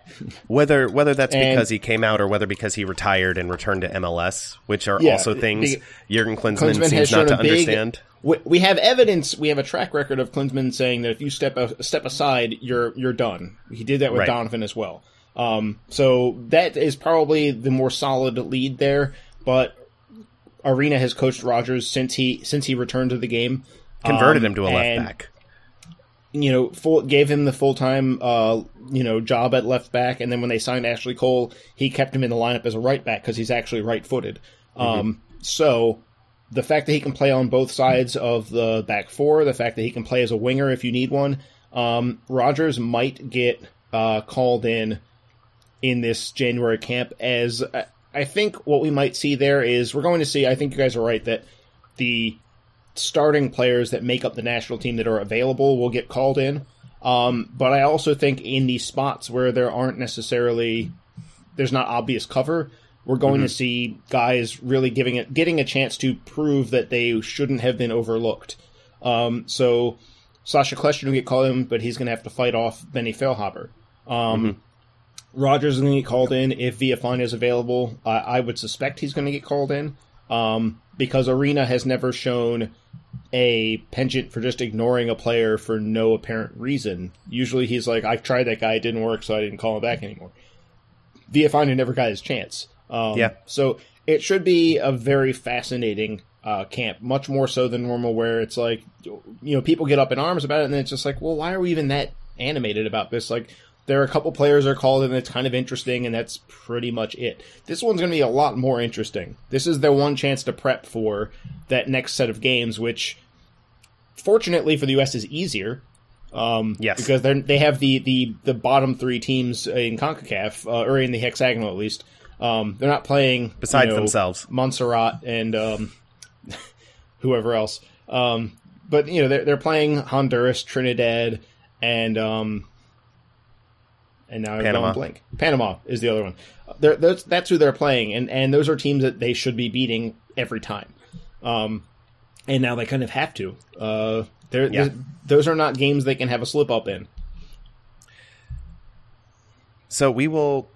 A: whether whether that's and, because he came out or whether because he retired and returned to MLS, which are yeah, also things the, Jurgen Klinsmann, Klinsmann seems not to big, understand
B: we have evidence. We have a track record of Klinsmann saying that if you step a step aside, you're you're done. He did that with right. Donovan as well. Um, so that is probably the more solid lead there. But Arena has coached Rogers since he since he returned to the game,
A: converted um, him to a left back.
B: You know, full, gave him the full time uh, you know job at left back, and then when they signed Ashley Cole, he kept him in the lineup as a right back because he's actually right footed. Mm-hmm. Um, so the fact that he can play on both sides of the back four, the fact that he can play as a winger if you need one, um, Rogers might get uh, called in in this January camp. As I, I think what we might see there is we're going to see. I think you guys are right that the starting players that make up the national team that are available will get called in. Um, but I also think in these spots where there aren't necessarily there's not obvious cover, we're going mm-hmm. to see guys really giving it getting a chance to prove that they shouldn't have been overlooked. Um, so Sacha Kljestan will get called in, but he's going to have to fight off Benny Feilhaber. Um, mm-hmm. Rogers is going to get called in if Villafaña is available. Uh, I would suspect he's going to get called in um, because Arena has never shown a penchant for just ignoring a player for no apparent reason. Usually he's like, I tried that guy, it didn't work, so I didn't call him back anymore. Villafaña never got his chance. Um, yeah. So it should be a very fascinating uh, camp, much more so than normal, where it's like, you know, people get up in arms about it, and it's just like, well, why are we even that animated about this? Like, there are a couple players that are called, and it's kind of interesting, and that's pretty much it. This one's going to be a lot more interesting. This is their one chance to prep for that next set of games, which, fortunately for the U.S., is easier. Um,
A: yes,
B: because they they have the, the, the bottom three teams in Concacaf, uh, or in the hexagonal at least, um, they're not playing
A: besides
B: you know,
A: themselves,
B: Montserrat and um, whoever else. Um, but you know they're they're playing Honduras, Trinidad, and um, and now Panama. blank. Panama is the other one. They're, that's, that's who they're playing, and and those are teams that they should be beating every time. Um, and now they kind of have to. Uh, yeah. those are not games they can have a slip up in.
A: So we will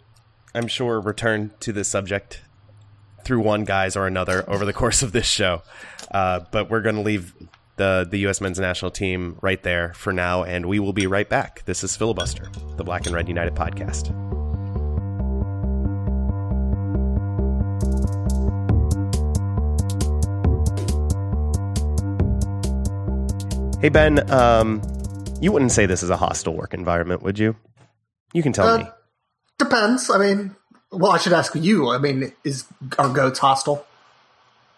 A: I'm sure, return to this subject through one guise or another over the course of this show. Uh, but we're going to leave the the U.S. men's national team right there for now, and we will be right back. This is filibuster, the Black and Red United podcast. Hey Ben, um, you wouldn't say this is a hostile work environment, would you? You can tell
C: Uh,
A: me.
C: Depends. I mean, well, I should ask you. I mean, is are goats hostile?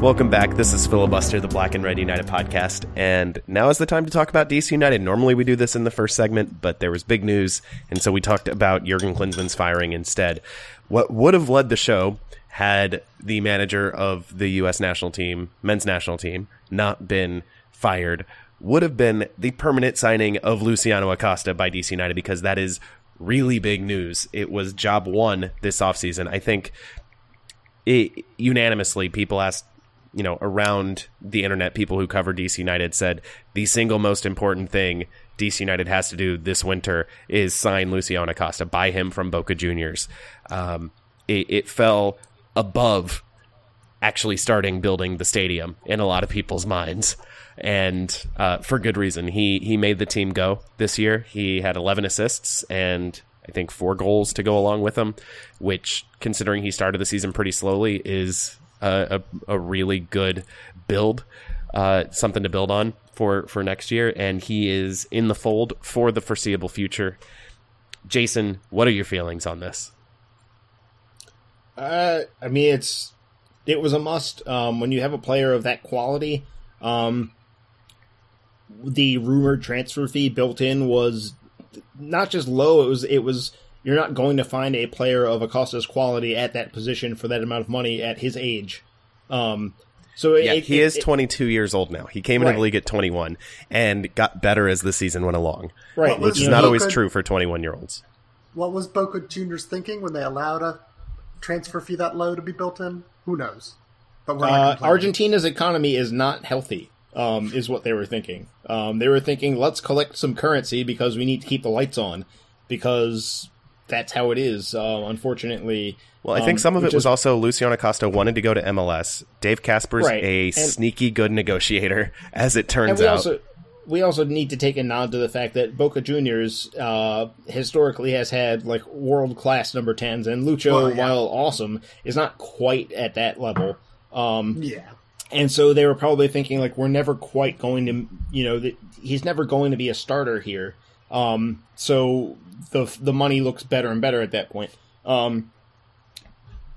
A: Welcome back. This is Filibuster, the Black and Red United podcast. And now is the time to talk about DC United. Normally we do this in the first segment, but there was big news. And so we talked about Jurgen Klinsmann's firing instead. What would have led the show had the manager of the U.S. national team, men's national team, not been fired would have been the permanent signing of Luciano Acosta by DC United because that is really big news. It was job one this offseason. I think it, unanimously people asked you know around the internet people who cover DC United said the single most important thing DC United has to do this winter is sign Luciano Acosta. Buy him from Boca Juniors. Um, it, it fell above actually starting building the stadium in a lot of people's minds. And uh, for good reason. He he made the team go this year. He had 11 assists and I think four goals to go along with them, which, considering he started the season pretty slowly, is a, a, a really good build, uh, something to build on for, for next year. And he is in the fold for the foreseeable future. Jason, what are your feelings on this?
B: Uh, I mean, it's it was a must um, when you have a player of that quality. Um, the rumored transfer fee built in was not just low; it was it was you're not going to find a player of Acosta's quality at that position for that amount of money at his age. Um, so
A: Yeah,
B: it,
A: he
B: it-
A: is
B: it-
A: 22 years old now. He came into the league at 21 and got better as the season went along,
B: right,
A: which is not
B: he-
A: always true for 21 year olds.
C: What was Boca Juniors thinking when they allowed a transfer fee that low to be built in? Who knows? But we're
B: Uh. Argentina's economy is not healthy, um, is what they were thinking. Um, they were thinking, let's collect some currency because we need to keep the lights on, because that's how it is. Uh, unfortunately,
A: Well, I think
B: Um,
A: some of it was
B: is-
A: also Luciano Acosta wanted to go to MLS. Dave Kasper's
B: Right,
A: a
B: and-
A: sneaky good negotiator, as it
B: and
A: turns
B: we
A: out.
B: also we also need to take a nod to the fact that Boca Juniors uh, historically has had like world class number tens, and Lucho,
C: Well, yeah.
B: while awesome, is not quite at that level. Um,
C: Yeah.
B: and so they were probably thinking like we're never quite going to you know that he's never going to be a starter here um so the the money looks better and better at that point. Um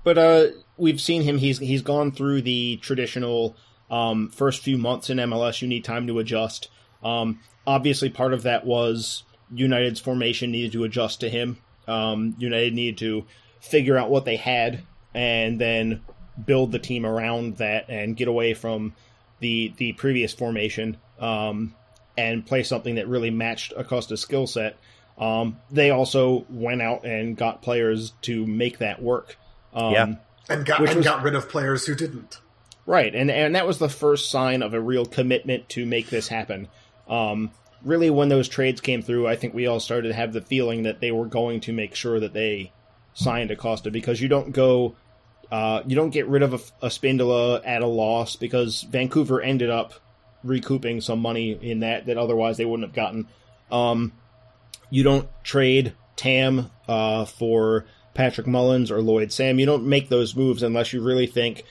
B: but uh we've seen him. He's he's gone through the traditional um first few months in MLS you need time to adjust. Um obviously part of that was United's formation needed to adjust to him. Um United needed to figure out what they had and then build the team around that and get away from the the previous formation. Um, and play something that really matched Acosta's skill set. Um, they also went out and got players to make that work. Um,
A: Yeah.
C: And got and
B: was-
C: got rid of players who didn't.
B: Right, and and that was the first sign of a real commitment to make this happen. Um, really, when those trades came through, I think we all started to have the feeling that they were going to make sure that they signed Acosta because you don't go, uh, you don't get rid of a, a Spindola at a loss because Vancouver ended up recouping some money in that that otherwise they wouldn't have gotten. Um, you don't trade TAM uh, for Patrick Mullins or Lloyd Sam. You don't make those moves unless you really think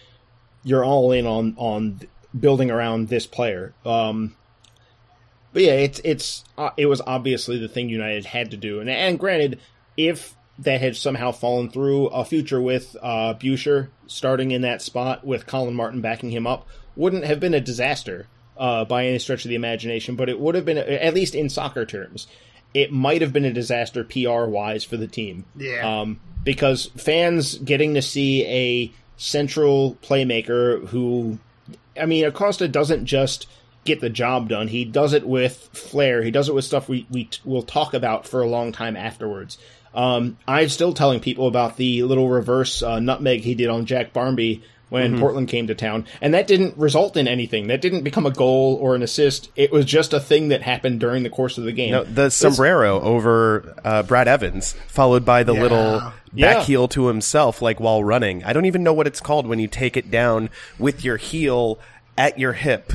B: you're all in on on building around this player. Um, but yeah, it's it's uh, it was obviously the thing United had to do, and and granted, if that had somehow fallen through, a future with uh, starting in that spot with Colin Martin backing him up wouldn't have been a disaster uh, by any stretch of the imagination, but it would have been at least in soccer terms. It might have been a disaster PR wise for the team.
C: Yeah.
B: Um, because fans getting to see a central playmaker who, I mean, Acosta doesn't just get the job done. He does it with flair. He does it with stuff we, we will talk about for a long time afterwards. Um, I'm still telling people about the little reverse uh, nutmeg he did on Jack Barmby when
A: Mm-hmm.
B: Portland came to town, and that didn't result in anything. That didn't become a goal or an assist. It was just a thing that happened during the course of the game.
A: No, the sombrero over uh, Brad Evans, followed by the little back
B: Yeah.
A: heel to himself, like while running. I don't even know what it's called when you take it down with your heel at your hip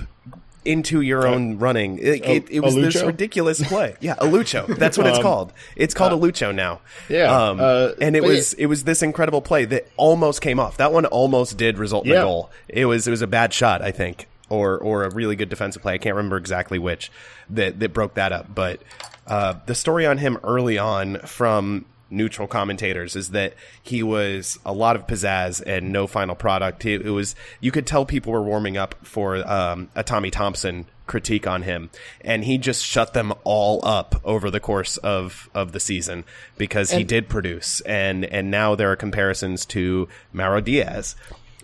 A: into your own running. It, it, it was this ridiculous play. Yeah, a lucho. That's what it's called. It's called a lucho now.
B: yeah,
A: Um,
B: uh,
A: and it was it was this incredible play that almost came off. That one almost did result in
B: Yeah.
A: a goal. It was it was a bad shot, I think, or or a really good defensive play. I can't remember exactly which that that broke that up. But uh, the story on him early on from neutral commentators is that he was a lot of pizzazz and no final product. It, it was you could tell people were warming up for um, a Tommy Thompson critique on him, and he just shut them all up over the course of of the season because he did produce, and and now there are comparisons to Mauro Diaz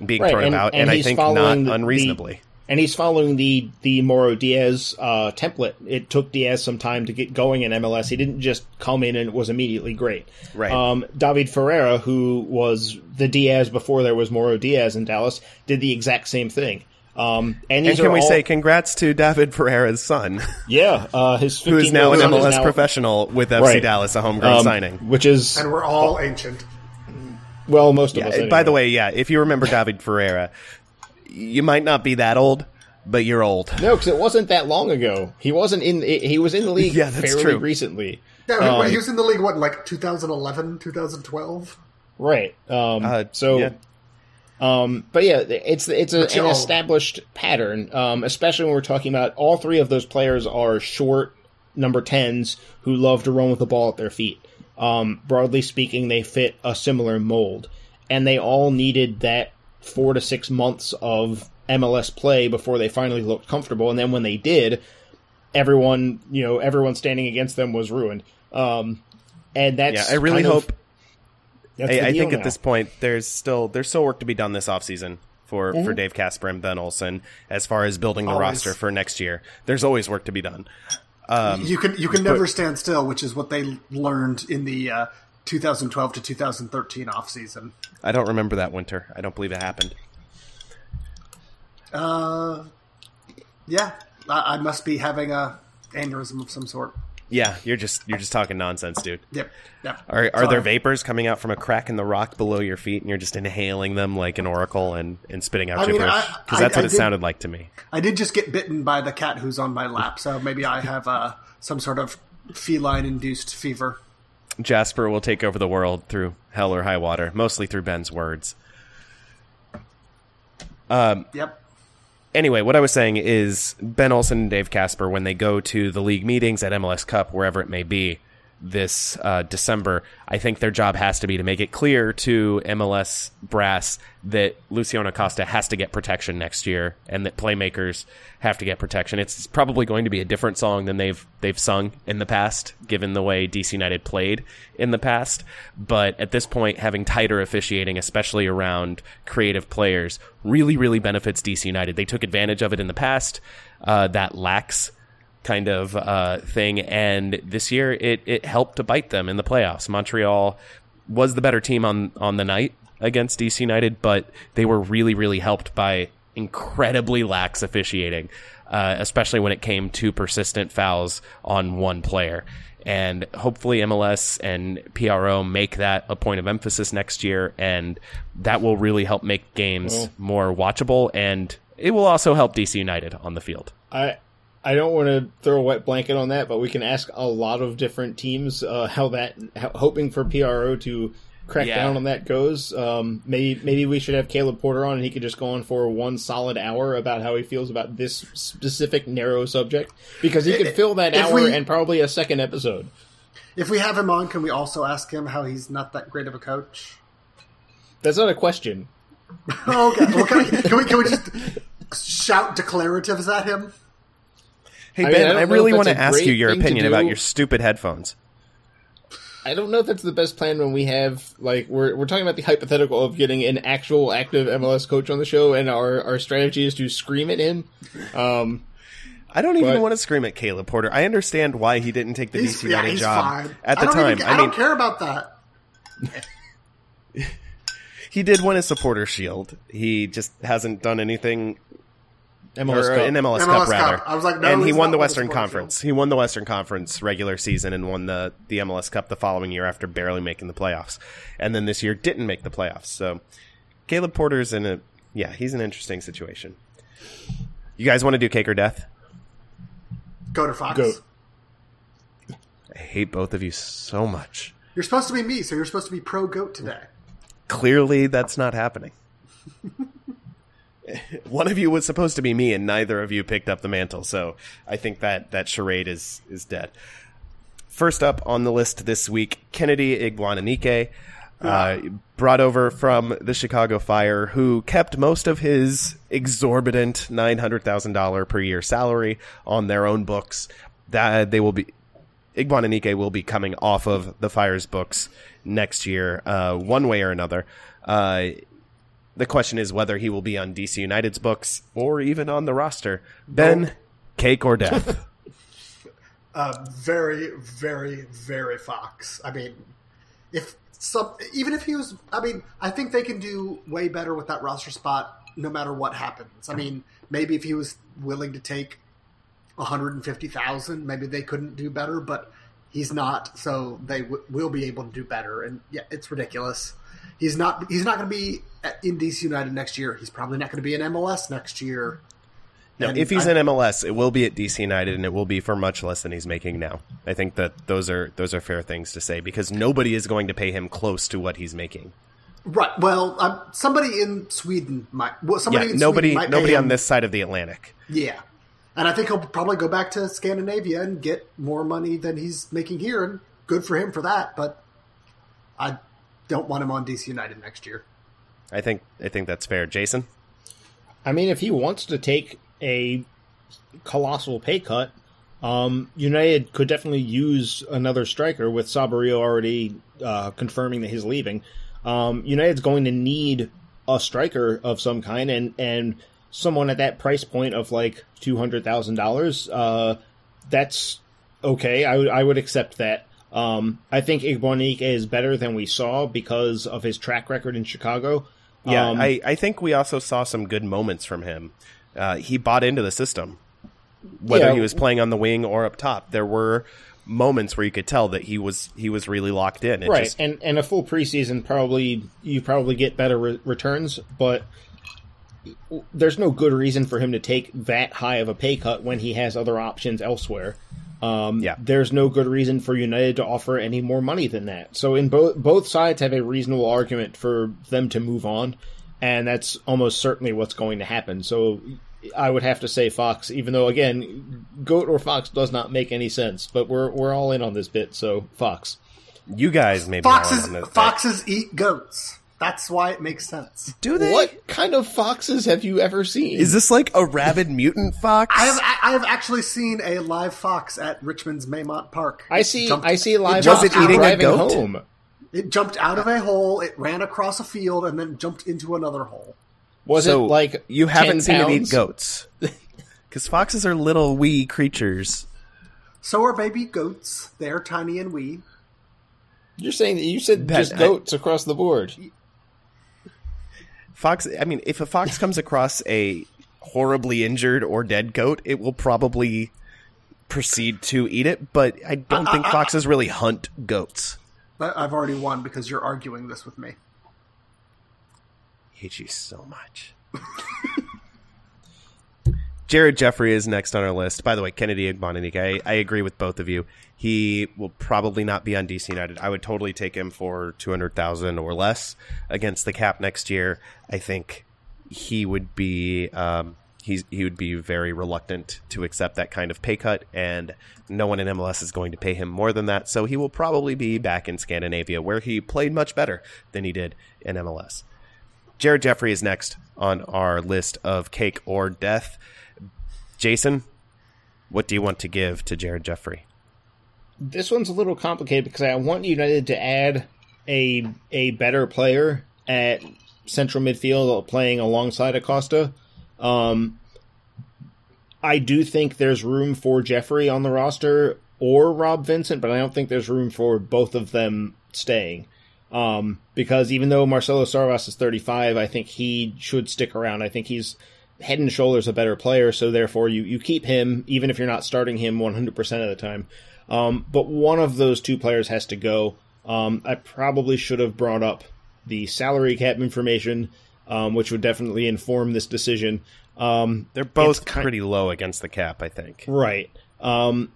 A: being
B: Right,
A: thrown
B: and-
A: about,
B: and
A: and, I think not
B: following the-
A: unreasonably.
B: And he's following the the Mauro Diaz uh, template. It took Diaz some time to get going in MLS. He didn't just come in and it was immediately great.
A: Right.
B: Um, David Ferreira, who was the Diaz before there was Mauro Diaz in Dallas, did the exact same thing. Um, and
A: and can
B: are
A: we
B: all-
A: say congrats to David Ferreira's son,
B: yeah, uh, his
A: who is now an
B: year old son
A: MLS
B: now-
A: professional with FC
B: Right.
A: Dallas, a homegrown
B: um,
A: signing.
B: which is
C: and we're all ancient.
B: well, most of us.
A: Yeah, By the way, yeah, if you remember David Ferreira, you might not be that old, but you're old.
B: no, because it wasn't that long ago. He wasn't in. He was in the league
A: Yeah, that's
B: fairly
A: true.
B: recently.
C: Yeah,
B: Um,
C: he was in the league what, like 2011, 2012.
B: Right. Um,
A: Uh,
B: so,
A: yeah.
B: um, but yeah, it's it's a, an established pattern, um, especially when we're talking about all three of those players are short number tens who love to run with the ball at their feet. Um, broadly speaking, they fit a similar mold, and they all needed that four to six months of MLS play before they finally looked comfortable. And then when they did, everyone, you know, everyone standing against them was ruined. Um, and that's
A: Yeah, I really
B: kind of-
A: hope.
B: that's
A: I, I
B: deal
A: think at this point, there's still there's still work to be done this offseason for
B: Mm-hmm.
A: for Dave Kasper and Ben Olsen as far as building the
C: Always.
A: roster for next year. There's always work to be done.
C: you can you can never stand still, which is what they learned in the uh, 2012 to 2013 offseason.
A: I don't remember that winter. I don't believe it happened.
C: Uh, yeah, I, I must be having a aneurysm of some sort.
A: Yeah, you're just you're just talking nonsense, dude.
C: Yep, yep.
A: Are are
C: Sorry.
A: there vapors coming out from a crack in the rock below your feet, and you're just inhaling them like an oracle and, and spitting out
C: I
A: gibberish?
C: I-
A: Because
C: I-
A: that's what
C: I
A: it
C: did-
A: sounded like to me.
C: I did just get bitten by the cat who's on my lap, so maybe I have uh, some sort of feline-induced fever.
A: Jasper will take over the world through hell or high water, mostly through Ben's words.
C: Um, yep.
A: Anyway, what I was saying is Ben Olsen and Dave Kasper, when they go to the league meetings at MLS Cup, wherever it may be, this uh, December, I think their job has to be to make it clear to MLS brass that Luciano Acosta has to get protection next year, and that playmakers have to get protection. It's probably going to be a different song than they've they've sung in the past, given the way DC United played in the past. But at this point, having tighter officiating, especially around creative players, really really benefits DC United. They took advantage of it in the past. Uh, that lacks kind of uh, thing. And this year, it it helped to bite them in the playoffs. Montreal was the better team on on the night against DC United, but they were really really helped by incredibly lax officiating. uh, especially when it came to persistent fouls on one player. And hopefully MLS and PRO make that a point of emphasis next year, and that will really help make games more watchable, and it will also help DC United on the field.
B: I I don't want to throw a wet blanket on that, but we can ask a lot of different teams uh, how that how, hoping for PRO to crack
A: Yeah.
B: down on that goes. Um, maybe maybe we should have Caleb Porter on, and he could just go on for one solid hour about how he feels about this specific narrow subject because he could fill that
C: If
B: hour
C: we-
B: and probably a second episode.
C: If we have him on, can we also ask him how he's not that great of a coach?
B: That's not a question.
C: okay. Well, can, we, can we can we just shout declaratives at him?
A: Hey
B: I mean,
A: Ben,
B: I
A: I, really want to ask you your opinion about your stupid headphones.
B: I don't know if that's the best plan when we have like we're we're talking about the hypothetical of getting an actual active MLS coach on the show, and our our strategy is to scream at him. Um,
A: I don't even
B: But-
A: want to scream at Caleb Porter. I understand why he didn't take the DC
C: yeah,
A: United
C: he's
A: job
C: fine.
A: at the
C: I
A: time.
C: Even,
A: I,
C: I,
A: mean,
C: don't care about that.
A: he did win a supporter shield. He just hasn't done anything
B: MLS
A: or uh,
B: Cup.
A: an MLS,
C: MLS
A: Cup
C: Cup.
A: rather.
C: I was like, no,
A: and he won the Western
C: supporter
A: Conference. He won the Western Conference regular season and won the the MLS Cup the following year after barely making the playoffs. And then this year didn't make the playoffs. So Caleb Porter's in a yeah, he's an interesting situation. You guys want to do cake or death?
C: Go to Fox.
B: Go.
A: I hate both of you so much.
C: You're supposed to be me, so you're supposed to be pro goat today.
A: Clearly, that's not happening. One of you was supposed to be me, and neither of you picked up the mantle. So I think that that charade is is dead. First up on the list this week, Kennedy Igboananike, uh, brought over from the Chicago Fire, who kept most of his exorbitant nine hundred thousand dollar per year salary on their own books. That they will be Igboananike will be coming off of the Fire's books next year, uh, one way or another. Uh, the question is whether he will be on DC United's books or even on the roster. Ben, cake or death?
C: Uh, very, very, very Fox. I mean, if some, even if he was, I mean, I think they can do way better with that roster spot, no matter what happens. I mean, maybe if he was willing to take 150,000, maybe they couldn't do better, but he's not, so they w- will be able to do better. And yeah, it's ridiculous. He's not. He's not going to be in DC United next year. He's probably not going to be in MLS next year.
A: No,
C: And
A: if he's
C: I-
A: in MLS, it will be at DC United, and it will be for much less than he's making now. I think that those are those are fair things to say because nobody is going to pay him close to what he's making.
C: Right. Well, um, somebody in Sweden might. Well, somebody
A: Yeah,
C: in
A: nobody
C: Sweden might
A: nobody on this side of the Atlantic.
C: Yeah, and I think he'll probably go back to Scandinavia and get more money than he's making here, and good for him for that. But I don't want him on DC United next year.
A: I think I think that's fair. Jason,
B: I mean, if he wants to take a colossal pay cut, um, United could definitely use another striker with Saborío already uh, confirming that he's leaving. Um, United's going to need a striker of some kind, and and someone at that price point of like two hundred thousand dollars. Uh, that's okay. I would I would accept that. Um, I think Igboananike is better than we saw because of his track record in Chicago.
A: Yeah,
B: Um,
A: I I think we also saw some good moments from him. Uh, he bought into the system, whether
B: Yeah.
A: he was playing on the wing or up top. There were moments where you could tell that he was he was really locked in. It
B: right
A: just-
B: and and a full preseason probably you probably get better re- returns but there's no good reason for him to take that high of a pay cut when he has other options elsewhere um,
A: Yeah.
B: there's no good reason for United to offer any more money than that. So in both both sides have a reasonable argument for them to move on, and that's almost certainly what's going to happen. So I would have to say Fox, even though again, Goat or Fox does not make any sense, but we're we're all in on this bit, so Fox.
A: you guys maybe
C: Foxes
A: on this, but-
C: foxes eat goats. That's why it makes sense.
A: Do they?
B: What kind of foxes have you ever seen?
A: Is this like a rabid mutant fox?
C: I have I have actually seen a live fox at Richmond's Maymont Park.
B: I see.
C: Jumped-
B: I see live.
C: jumped
A: Was it
B: foxes
A: eating a goat?
B: home.
C: It jumped out of a hole. It ran across a field and then jumped into another hole.
B: Was
A: so
B: it like
A: you haven't
B: 10
A: seen it eat goats? Because foxes are little wee creatures.
C: So are baby goats. They are tiny and wee.
B: You're saying that you said
A: That-
B: just
A: I-
B: goats across the board.
A: Fox. I mean, if a fox comes across a horribly injured or dead goat, it will probably proceed to eat it. But I don't think uh, uh, uh, foxes really hunt goats.
C: I've already won because you're arguing this with me.
A: hate you so much. Jared Jeffrey is next on our list. By the way, Kennedy Igboananike, I, I agree with both of you. He will probably not be on DC United. I would totally take him for two hundred thousand or less against the cap next year. I think he would be um, he's, he would be very reluctant to accept that kind of pay cut, and no one in MLS is going to pay him more than that. So he will probably be back in Scandinavia, where he played much better than he did in MLS. Jared Jeffrey is next on our list of cake or death. Jason, what do you want to give to Jared Jeffrey?
B: This one's a little complicated because I want United to add a a better player at central midfield playing alongside Acosta. Um, I do think there's room for Jeffrey on the roster or Rob Vincent, but I don't think there's room for both of them staying. Um, because even though Marcelo Sarvas is 35, I think he should stick around. I think he's head and shoulders a better player, so therefore you, you keep him even if you're not starting him 100% of the time. Um, but one of those two players has to go. Um, I probably should have brought up the salary cap information, um, which would definitely inform this decision. Um,
A: They're both pretty low against the cap, I think.
B: Right. Um,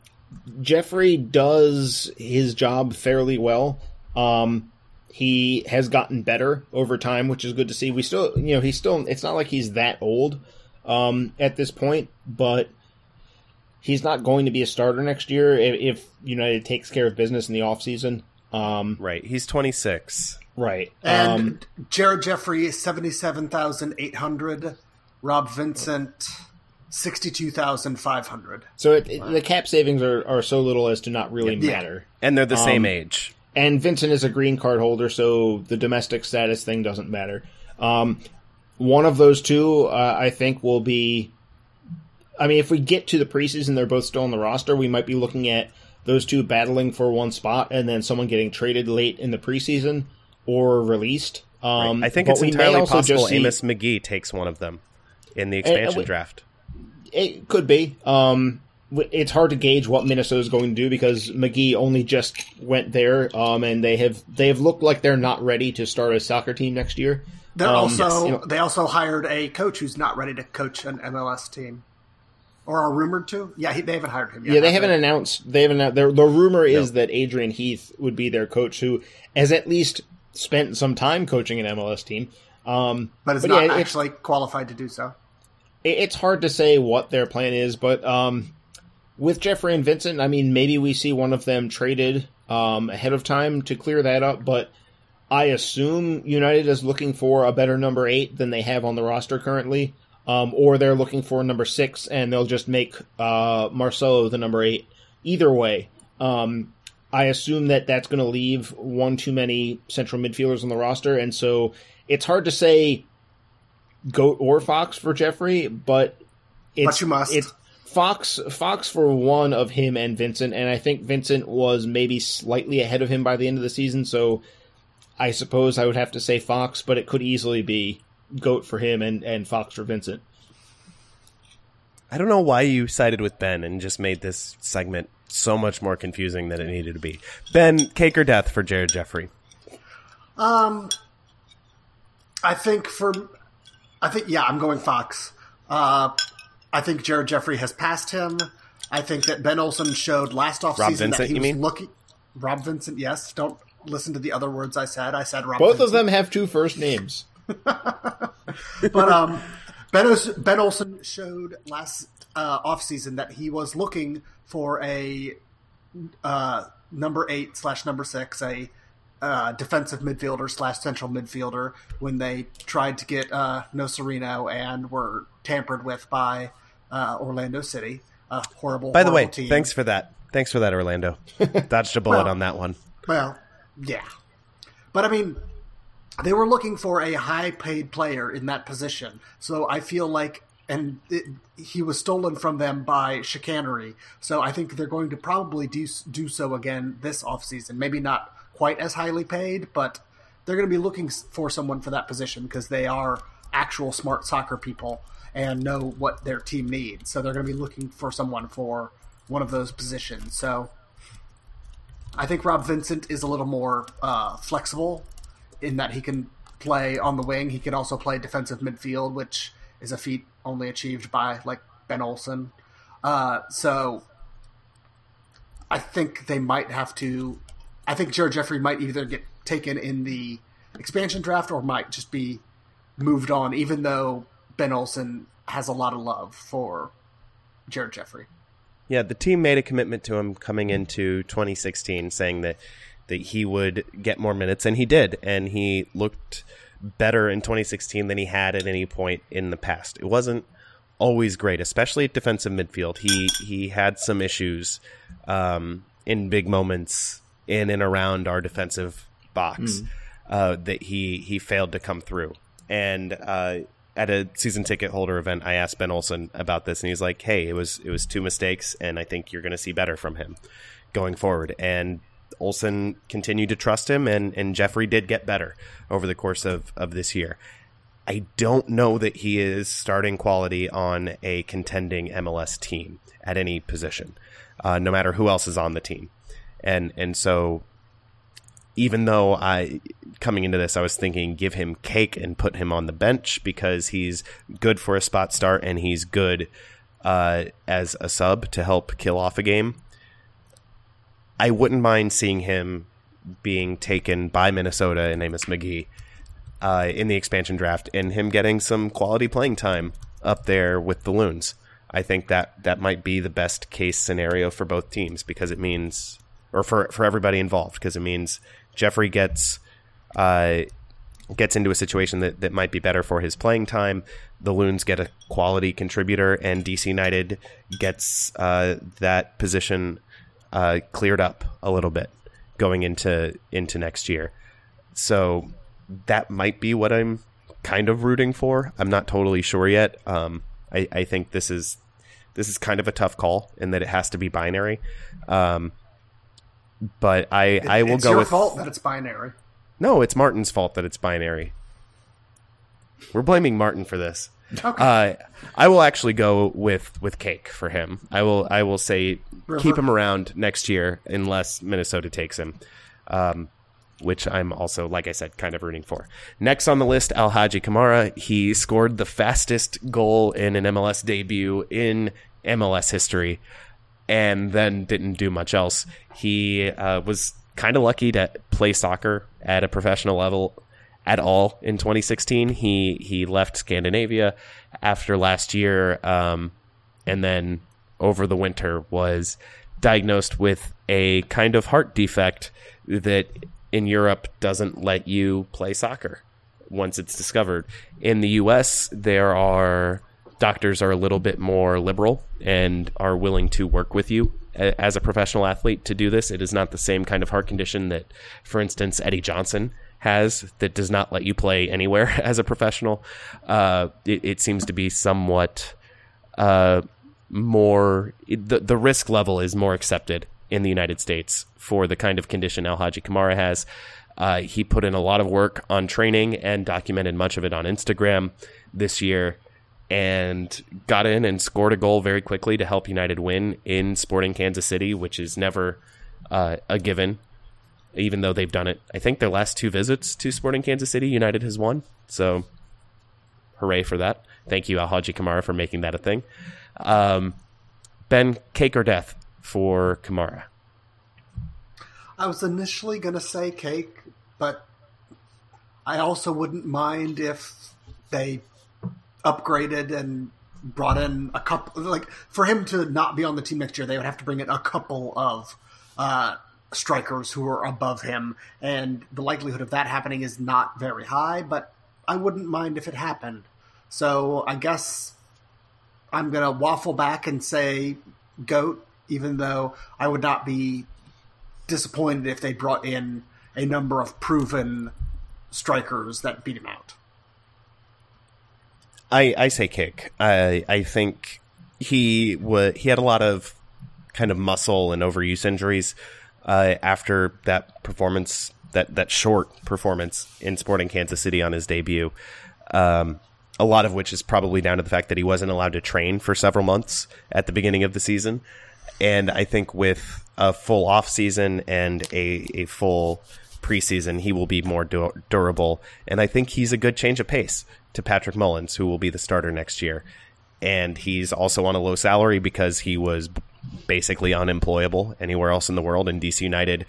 B: Jeffrey does his job fairly well. Um, he has gotten better over time, which is good to see. We still, you know, he's still, it's not like he's that old um, at this point, but he's not going to be a starter next year if, if United takes care of business in the offseason. Um,
A: Right. He's 26.
B: right.
C: And
B: um,
C: Jared Jeffrey, seventy-seven thousand eight hundred. Rob Vincent, sixty-two thousand five hundred.
B: so it, it- the cap savings are, are so little as to not really
C: Yeah.
B: matter.
A: And they're the same
B: Um,
A: age.
B: and Vincent is a green card holder, so the domestic status thing doesn't matter. Um, one of those two, uh, I think, will be. I mean, if we get to the preseason, they're both still on the roster. We might be looking at those two battling for one spot, and then someone getting traded late in the preseason or released. Um,
A: I think it's entirely possible
B: see-
A: Amos Magee takes one of them in the expansion
B: we-
A: draft.
B: It could be. Um, it's hard to gauge what Minnesota is going to do because McGee only just went there, um, and they have they have looked like they're not ready to start a soccer team next year.
C: They're
B: Um,
C: also
B: you know-
C: they also hired a coach who's not ready to coach an MLS team, or are rumored to. Yeah, he, they haven't hired him yet.
B: Yeah, they
C: have
B: haven't announced. They haven't. The, the rumor is that Adrian Heath would be their coach, who has at least spent some time coaching an MLS team. Um,
C: but is
B: but
C: not
B: yeah,
C: actually qualified to do so.
B: it- it's hard to say what their plan is, but um, with Jeffrey and Vincent, I mean, maybe we see one of them traded um, ahead of time to clear that up. But I assume United is looking for a better number eight than they have on the roster currently, um, or they're looking for number six, and they'll just make uh, Marcelo the number eight. Either way, um, I assume that that's going to leave one too many central midfielders on the roster, and so it's hard to say goat or fox for Jeffrey, but it's
C: But
B: it's Fox Fox for one of him and Vincent, and I think Vincent was maybe slightly ahead of him by the end of the season, so I suppose I would have to say Fox, but it could easily be goat for him and, and Fox for Vincent.
A: I don't know why you sided with Ben and just made this segment so much more confusing than it needed to be. Ben, cake or death for Jared Jeffrey?
C: Um, I think for, I think yeah, I'm going Fox. Uh, I think Jared Jeffrey has passed him. I think that Ben Olsen showed last offseason
A: Rob
C: that he
A: you
C: was
A: mean?
C: looking. Rob Vincent, yes. Don't listen to the other words I said. I said Rob.
B: Both of them have two first names.
C: But um, Ben, Os- ben Olsen showed last uh, offseason that he was looking for a uh, number eight slash number six, a uh, defensive midfielder slash central midfielder when they tried to get uh, Nocerino and were tampered with by uh, Orlando City. A horrible.
A: By the way,
C: team.
A: thanks for that. Thanks for that, Orlando. Dodged a bullet
C: Well-
A: on that one.
C: Well, yeah. But I mean, they were looking for a high paid player in that position. So I feel like, and it, he was stolen from them by chicanery. So I think they're going to probably do, do so again this offseason. Maybe not quite as highly paid, but they're going to be looking for someone for that position because they are actual smart soccer people. and know what their team needs. So they're going to be looking for someone for one of those positions. So I think Rob Vincent is a little more uh, flexible in that he can play on the wing. He can also play defensive midfield, which is a feat only achieved by like Ben Olsen. Uh, so I think they might have to. I think Jared Jeffrey might either get taken in the expansion draft or might just be moved on, even though Ben Olsen has a lot of love for Jared Jeffrey.
A: Yeah, the team made a commitment to him coming into 2016, saying that that he would get more minutes, and he did, and he looked better in 2016 than he had at any point in the past. It wasn't always great, especially at defensive midfield. He he had some issues um, in big moments in and around our defensive box mm. uh, that he he failed to come through. And uh, at a season ticket holder event, I asked Ben Olsen about this, and he's like, "Hey, it was it was two mistakes, and I think you're going to see better from him going forward." And Olsen continued to trust him, and and Jeffrey did get better over the course of of this year. I don't know that he is starting quality on a contending MLS team at any position, uh, no matter who else is on the team, and and so even though I coming into this I was thinking give him cake and put him on the bench because he's good for a spot start and he's good uh, as a sub to help kill off a game. I wouldn't mind seeing him being taken by Minnesota and Amos Magee uh, in the expansion draft and him getting some quality playing time up there with the Loons. I think that that might be the best case scenario for both teams because it means, or for for everybody involved, because it means Jeffrey gets uh, gets into a situation that, that might be better for his playing time. The Loons get a quality contributor, and DC United gets uh, that position uh, cleared up a little bit going into into next year. So that might be what I'm kind of rooting for. I'm not totally sure yet. Um, I, I, think this is this is kind of a tough call in that it has to be binary. Um, but I it, I will
C: it's
A: go
C: your
A: with
C: fault that it's binary.
A: No, it's Martin's fault that it's binary. We're blaming Martin for this. Okay. Uh, I will actually go with with cake for him. I will I will say River. keep him around next year unless Minnesota takes him. Um, which I'm also, like I said, kind of rooting for. Next on the list, Al Alhaji Kamara. He scored the fastest goal in an MLS debut in MLS history and then didn't do much else. He uh, was kind of lucky to play soccer at a professional level at all in 2016. He he left Scandinavia after last year, um, and then over the winter was diagnosed with a kind of heart defect that in Europe doesn't let you play soccer once it's discovered. In the US, there are doctors are a little bit more liberal and are willing to work with you as a professional athlete to do this. It is not the same kind of heart condition that, for instance, Eddie Johnson has that does not let you play anywhere as a professional. Uh, it, it, seems to be somewhat uh, more, the, the risk level is more accepted in the United States for the kind of condition Al Alhaji Kamara has. Uh, he put in a lot of work on training and documented much of it on Instagram this year and got in and scored a goal very quickly to help United win in Sporting Kansas City, which is never uh, a given, even though they've done it. I think their last two visits to Sporting Kansas City, United has won. So, hooray for that. Thank you, Alhaji Kamara, for making that a thing. Um, ben, cake or death for Kamara?
C: I was initially going to say cake, but I also wouldn't mind if they upgraded and brought in a couple. Like for him to not be on the team next year, they would have to bring in a couple of uh, strikers who are above him, and the likelihood of that happening is not very high. But I wouldn't mind if it happened. So I guess I'm gonna waffle back and say goat even though I would not be disappointed if they brought in a number of proven strikers that beat him out.
A: I, I say kick. I I think he wa- he had a lot of kind of muscle and overuse injuries uh, after that performance that that short performance in Sporting Kansas City on his debut. Um, a lot of which is probably down to the fact that he wasn't allowed to train for several months at the beginning of the season. And I think with a full off season and a, a full preseason, he will be more du- durable. And I think he's a good change of pace to Patrick Mullins, who will be the starter next year. And he's also on a low salary because he was basically unemployable anywhere else in the world. And DC United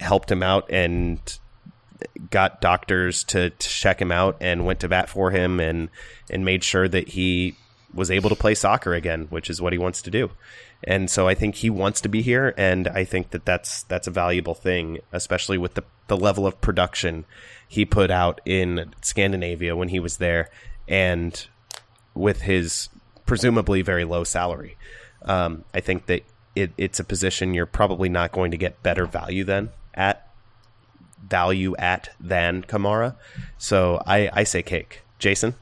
A: helped him out and got doctors to, to check him out and went to bat for him and and made sure that he was able to play soccer again, which is what he wants to do. And so I think he wants to be here, and I think that that's that's a valuable thing, especially with the the level of production he put out in Scandinavia when he was there, and with his presumably very low salary. Um, I think that it, it's a position you're probably not going to get better value than at value at than Kamara. So I, I say cake. Jason?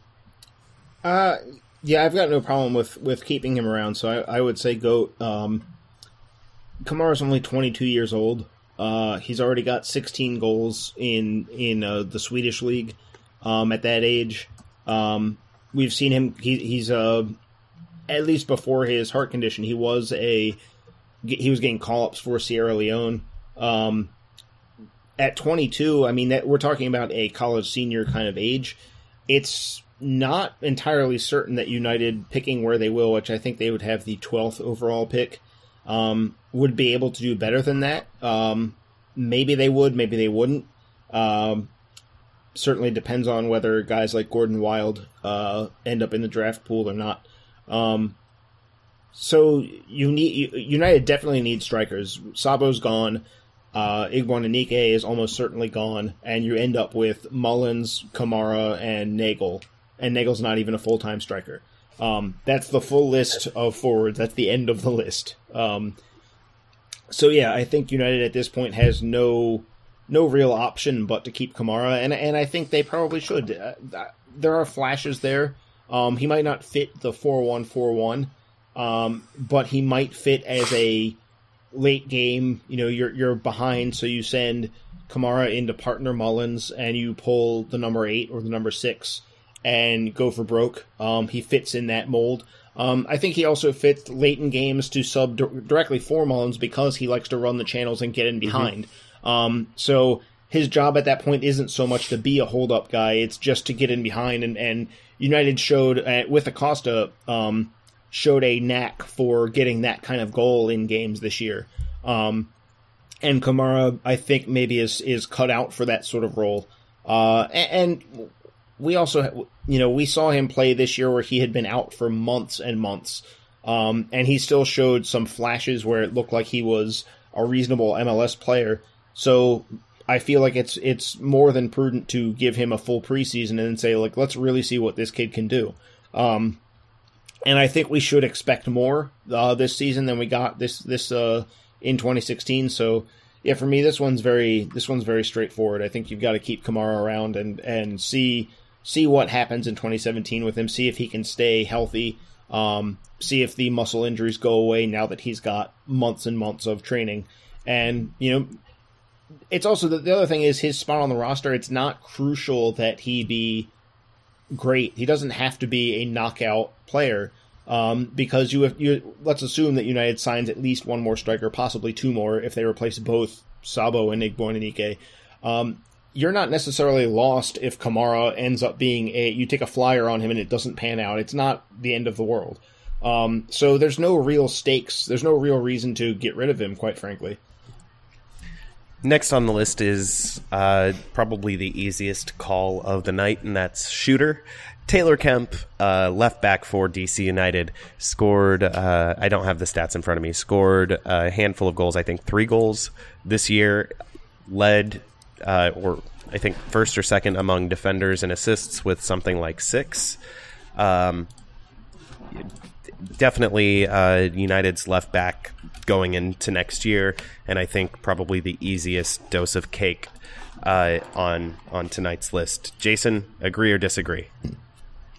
B: Uh, yeah, I've got no problem with, with keeping him around. So I, I would say goat. Um, Kamara's only 22 years old. Uh, he's already got 16 goals in in uh, the Swedish league. Um, at that age, um, we've seen him. He, he's uh, at least before his heart condition, he was a he was getting call ups for Sierra Leone. Um, at 22, I mean that we're talking about a college senior kind of age. It's not entirely certain that United picking where they will, which I think they would have the 12th overall pick, um, would be able to do better than that. Um, maybe they would, maybe they wouldn't. Um, certainly depends on whether guys like Gordon Wild uh, end up in the draft pool or not. Um, so you need United definitely needs strikers. Sabo's gone. Uh, Igboananike is almost certainly gone, and you end up with Mullins, Kamara, and Neagle. And Neagle's not even a full time striker. Um, that's the full list of forwards. That's the end of the list. Um, so yeah, I think United at this point has no no real option but to keep Kamara, and and I think they probably should. Uh, there are flashes there. Um, he might not fit the four one four one, um, but he might fit as a late game, you know, you're you're behind, so you send Kamara into partner Mullins and you pull the number eight or the number six and go for broke. Um, he fits in that mold. Um, I think he also fits late in games to sub di- directly for Mullins because he likes to run the channels and get in behind. Mm-hmm. Um, so his job at that point isn't so much to be a hold up guy; it's just to get in behind. And, and United showed uh, with Acosta um, showed a knack for getting that kind of goal in games this year. Um, and Kamara, I think, maybe is is cut out for that sort of role. Uh, and, and, we also, you know, we saw him play this year where he had been out for months and months, um, and he still showed some flashes where it looked like he was a reasonable MLS player. So I feel like it's it's more than prudent to give him a full preseason and say like, let's really see what this kid can do. Um, and I think we should expect more uh, this season than we got this this uh, in 2016. So yeah, for me, this one's very this one's very straightforward. I think you've got to keep Kamara around and and see see what happens in 2017 with him. See if he can stay healthy. Um, see if the muscle injuries go away now that he's got months and months of training. And you know, it's also the, the other thing is his spot on the roster. It's not crucial that he be great. He doesn't have to be a knockout player um, because you, have, you let's assume that United signs at least one more striker, possibly two more if they replace both Sabo and Igboananike. Um, you're not necessarily lost if Kamara ends up being a you take a flyer on him and it doesn't pan out. It's not the end of the world. Um, so there's no real stakes. There's no real reason to get rid of him, quite frankly.
A: Next on the list is uh, probably the easiest call of the night, and that's shooter. Taylor Kemp, uh, left back for DC United, scored. Uh, I don't have the stats in front of me. Scored a handful of goals. I think three goals this year. Led, uh, or I think first or second among defenders and assists with something like six. Um, definitely uh, United's left back going into next year, and I think probably the easiest dose of cake uh, on on tonight's list. Jason, agree or disagree?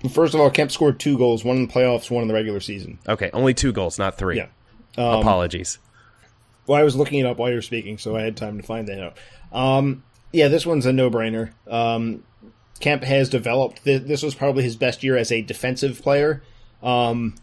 B: First of all, Kemp scored two goals, one in the playoffs, one in the regular season.
A: Okay, only two goals, not three.
B: Yeah.
A: Um, Apologies.
B: Well, I was looking it up while you were speaking, so I had time to find that out. Um, yeah, this one's a no-brainer. Um, Kemp has developed. This was probably his best year as a defensive player. Um,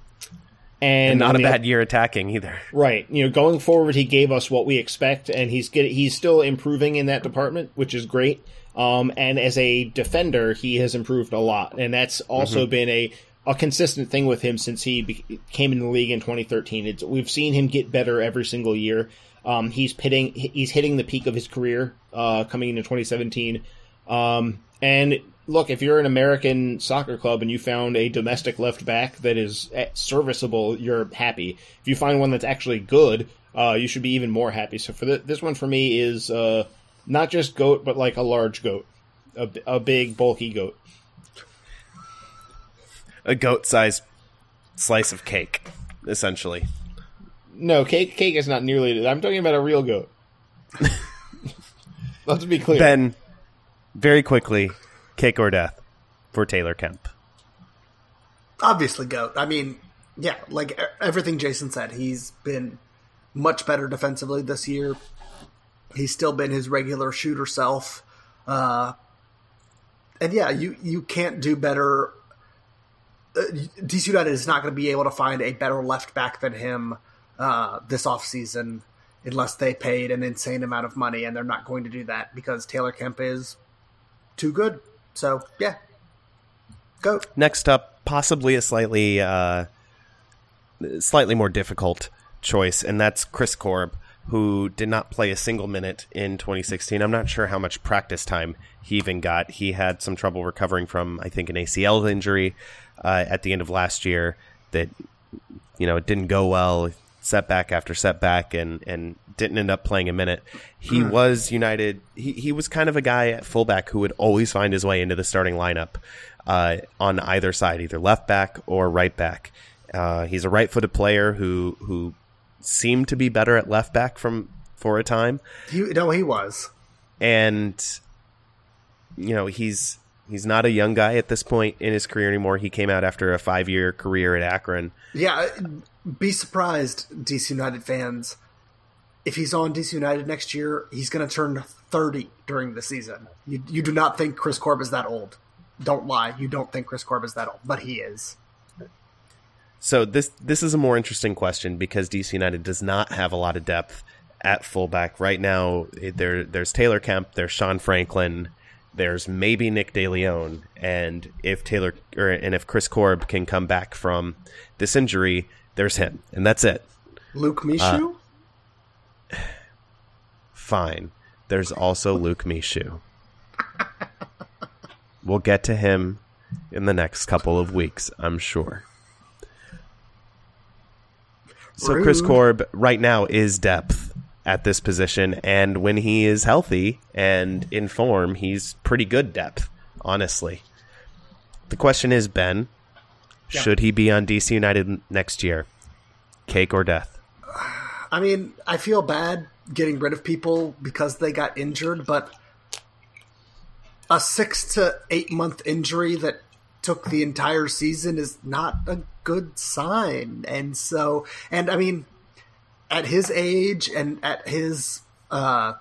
B: and,
A: and not a bad year attacking either.
B: Right. You know, going forward, he gave us what we expect, and he's getting, he's still improving in that department, which is great. Um, and as a defender, he has improved a lot, and that's also been a a consistent thing with him since he be- came in the league in 2013. It's, we've seen him get better every single year. Um, he's hitting he's hitting the peak of his career uh, coming into 2017. Um, and look, if you're an American soccer club and you found a domestic left back that is eh, serviceable, you're happy. If you find one that's actually good, uh, you should be even more happy. So for th- this one, for me, is uh, not just goat, but like a large goat, a big bulky goat.
A: A goat sized slice of cake, essentially.
B: No, cake cake is not nearly. It. I'm talking about a real goat. Let's be clear.
A: Ben, very quickly, cake or death for Taylor Kemp.
C: Obviously, goat. I mean, yeah, like e- everything Jason said, he's been much better defensively this year. He's still been his regular shooter self. Uh, and yeah, you you can't do better. Uh, DC United is not going to be able to find a better left back than him uh, this offseason unless they paid an insane amount of money, and they're not going to do that because Taylor Kemp is too good. So yeah, goat.
A: Next up, possibly a slightly uh, slightly more difficult choice, and that's Chris Korb, who did not play a single minute in 2016. I'm not sure how much practice time he even got. He had some trouble recovering from, I think, an ACL injury uh, at the end of last year. That you know it didn't go well, setback after setback, and and didn't end up playing a minute. He was United. He he was kind of a guy at fullback who would always find his way into the starting lineup uh, on either side, either left back or right back. Uh, he's a right-footed player who who seemed to be better at left back from for a time,
C: He, no, he was.
A: and you know he's he's not a young guy at this point in his career anymore. He came out after a five-year career at Akron.
C: Yeah, be surprised, DC United fans. If he's on DC United next year, he's going to turn 30 during the season. You, you do not think Chris Korb is that old. Don't lie. You don't think Chris Korb is that old, but he is.
A: So this this is a more interesting question because DC United does not have a lot of depth at fullback right now. There there's Taylor Kemp, there's Sean Franklin, there's maybe Nick DeLeon, and if Taylor or and if Chris Korb can come back from this injury, there's him, and that's it.
C: Luke uh, Mishu?
A: Fine. There's also Luke Mishu. We'll get to him in the next couple of weeks, I'm sure. So Chris. Korb right now is depth at this position, and when he is healthy and in form, he's pretty good depth, honestly. The question is, Ben, should he be on DC United next year? Cake or death?
C: I mean, I feel bad getting rid of people because they got injured, but a six to eight month injury that took the entire season is not a good sign. And so, and I mean, at his age and at his uh,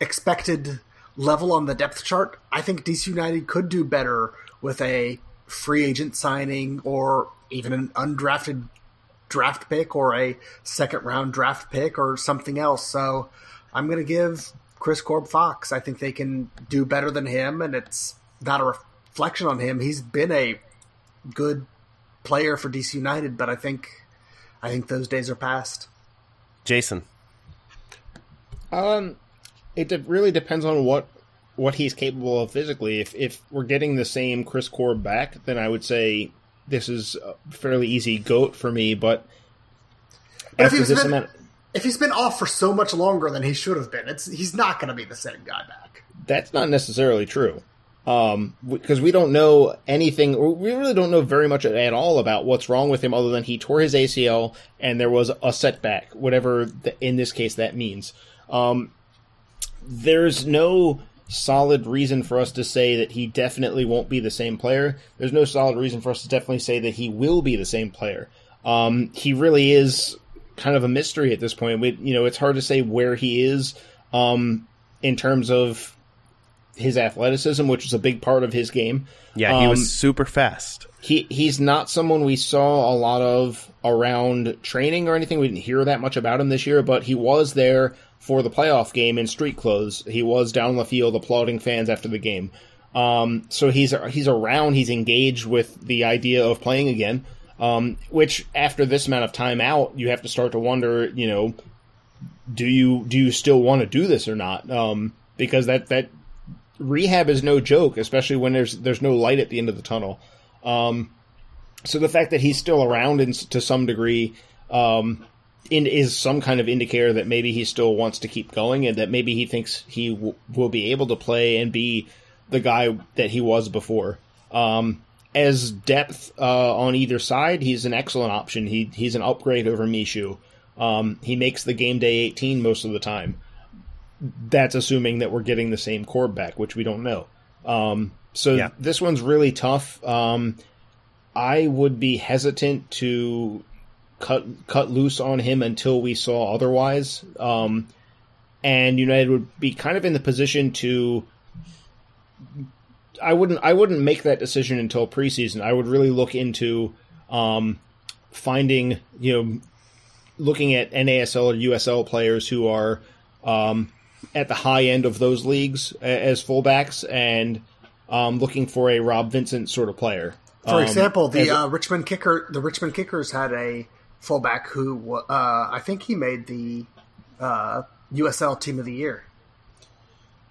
C: expected level on the depth chart, I think DC United could do better with a free agent signing or even an undrafted draft pick or a second round draft pick or something else. So I'm going to give Chris Korb Fox. I think they can do better than him, and it's not a reflection on him. He's been a good player for DC United, but I think I think those days are past.
A: Jason.
B: Um, it de- really depends on what what he's capable of physically. If if we're getting the same Chris Korb back, then I would say this is a fairly easy goat for me. But
C: But if
B: after
C: he's
B: this
C: been-
B: amount,
C: If he's been off for so much longer than he should have been, it's he's not going to be the same guy back.
B: that's not necessarily true. Um, because we don't know anything, we really don't know very much at all about what's wrong with him, other than he tore his ACL and there was a setback, whatever the, in this case that means. Um, there's no solid reason for us to say that he definitely won't be the same player. There's no solid reason for us to definitely say that he will be the same player. Um, he really is kind of a mystery at this point. We, you know, it's hard to say where he is um, in terms of his athleticism, which is a big part of his game.
A: Yeah, he
B: Um,
A: was super fast.
B: he he's not someone we saw a lot of around training or anything. We didn't hear that much about him this year, but he was there for the playoff game in street clothes. He was down on the field applauding fans after the game. Um, so he's he's around. He's engaged with the idea of playing again. Um, which after this amount of time out, you have to start to wonder. You know, do you do you still want to do this or not? Um, because that that rehab is no joke, especially when there's there's no light at the end of the tunnel. Um, so the fact that he's still around in, to some degree um, in, is some kind of indicator that maybe he still wants to keep going and that maybe he thinks he w- will be able to play and be the guy that he was before. Um, as depth uh, on either side, he's an excellent option. He he's an upgrade over Mishu. Um, he makes the game day 18 most of the time. That's assuming that we're getting the same core back, which we don't know. Um, so
A: Yeah.
B: this one's really tough. Um, I would be hesitant to cut cut loose on him until we saw otherwise. Um, and United would be kind of in the position to. I wouldn't. I wouldn't make that decision until preseason. I would really look into um, finding, you know, looking at NASL or USL players who are um, at the high end of those leagues as fullbacks, and um, looking for a Rob Vincent sort of player.
C: For
B: Um,
C: example, the uh, Richmond kicker, the Richmond Kickers had a fullback who uh, I think he made the uh, USL Team of the Year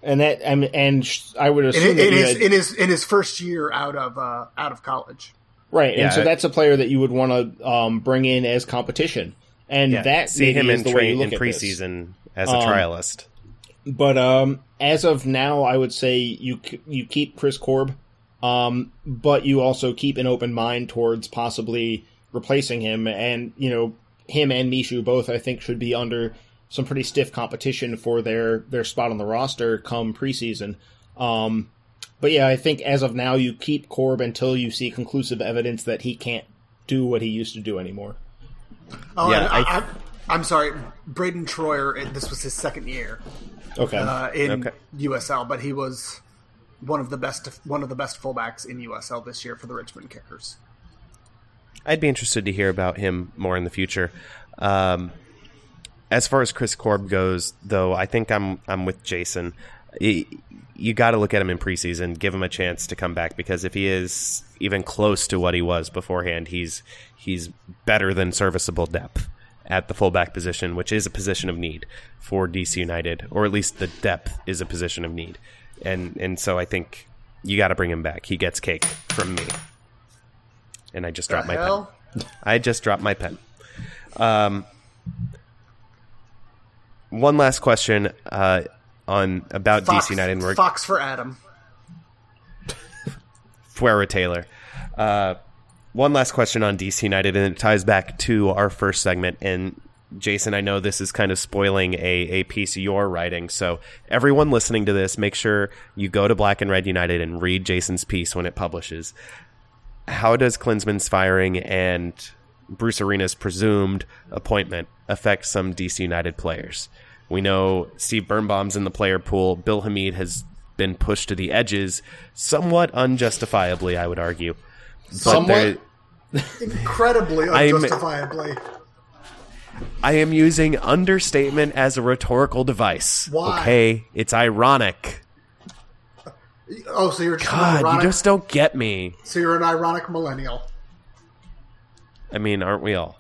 B: and that and, and I would
C: in,
B: assume
C: in,
B: that
C: his
B: had-
C: in his in his first year out of uh, out of college.
B: right,
A: Yeah,
B: and so
A: I-
B: that's a player that you would want to um, bring in as competition, and
A: Yeah,
B: that
A: see him in,
B: the way you
A: in
B: look at
A: preseason as a
B: Um,
A: trialist.
B: But um, as of now, I would say you you keep Chris Korb, um, but you also keep an open mind towards possibly replacing him, and you know him and Mishu both I think should be under some pretty stiff competition for their their spot on the roster come preseason. Um, but yeah, I think as of now you keep Korb until you see conclusive evidence that he can't do what he used to do anymore.
C: Oh,
A: Yeah,
C: and
A: I-
C: I, I, am sorry, Braeden Troyer. This was his second year
B: Okay.
C: uh, in
A: Okay.
C: USL, but he was one of the best one of the best fullbacks in USL this year for the Richmond Kickers.
A: I'd be interested to hear about him more in the future. Um, as far as Chris Korb goes, though, I think I'm I'm with Jason. Y- You got to look at him in preseason, give him a chance to come back because if he is even close to what he was beforehand, he's he's better than serviceable depth at the fullback position, which is a position of need for DC United, or at least the depth is a position of need, and and so I think you got to bring him back. He gets cake from me, and I just dropped my pen. I just dropped my pen. Um, one last question uh, on about
C: Fox,
A: DC United and
C: Fox for Adam.
A: Fuera Taylor. Uh, one last question on DC United, and it ties back to our first segment. And Jason, I know this is kind of spoiling a, a piece of your writing. So, everyone listening to this, make sure you go to Black and Red United and read Jason's piece when it publishes. How does Klinsmann's firing and Bruce Arena's presumed appointment affect some DC United players? We know Steve Birnbaum's in the player pool. Bill Hamid has been pushed to the edges, somewhat unjustifiably, I would argue. But
B: Somewhat?
C: Incredibly
A: I'm-
C: unjustifiably.
A: I am using understatement as a rhetorical device.
C: Why?
A: Okay, it's ironic.
C: Oh, so you're just
A: God,
C: ironic,
A: you just don't get me.
C: so you're an ironic millennial.
A: I mean, aren't we all?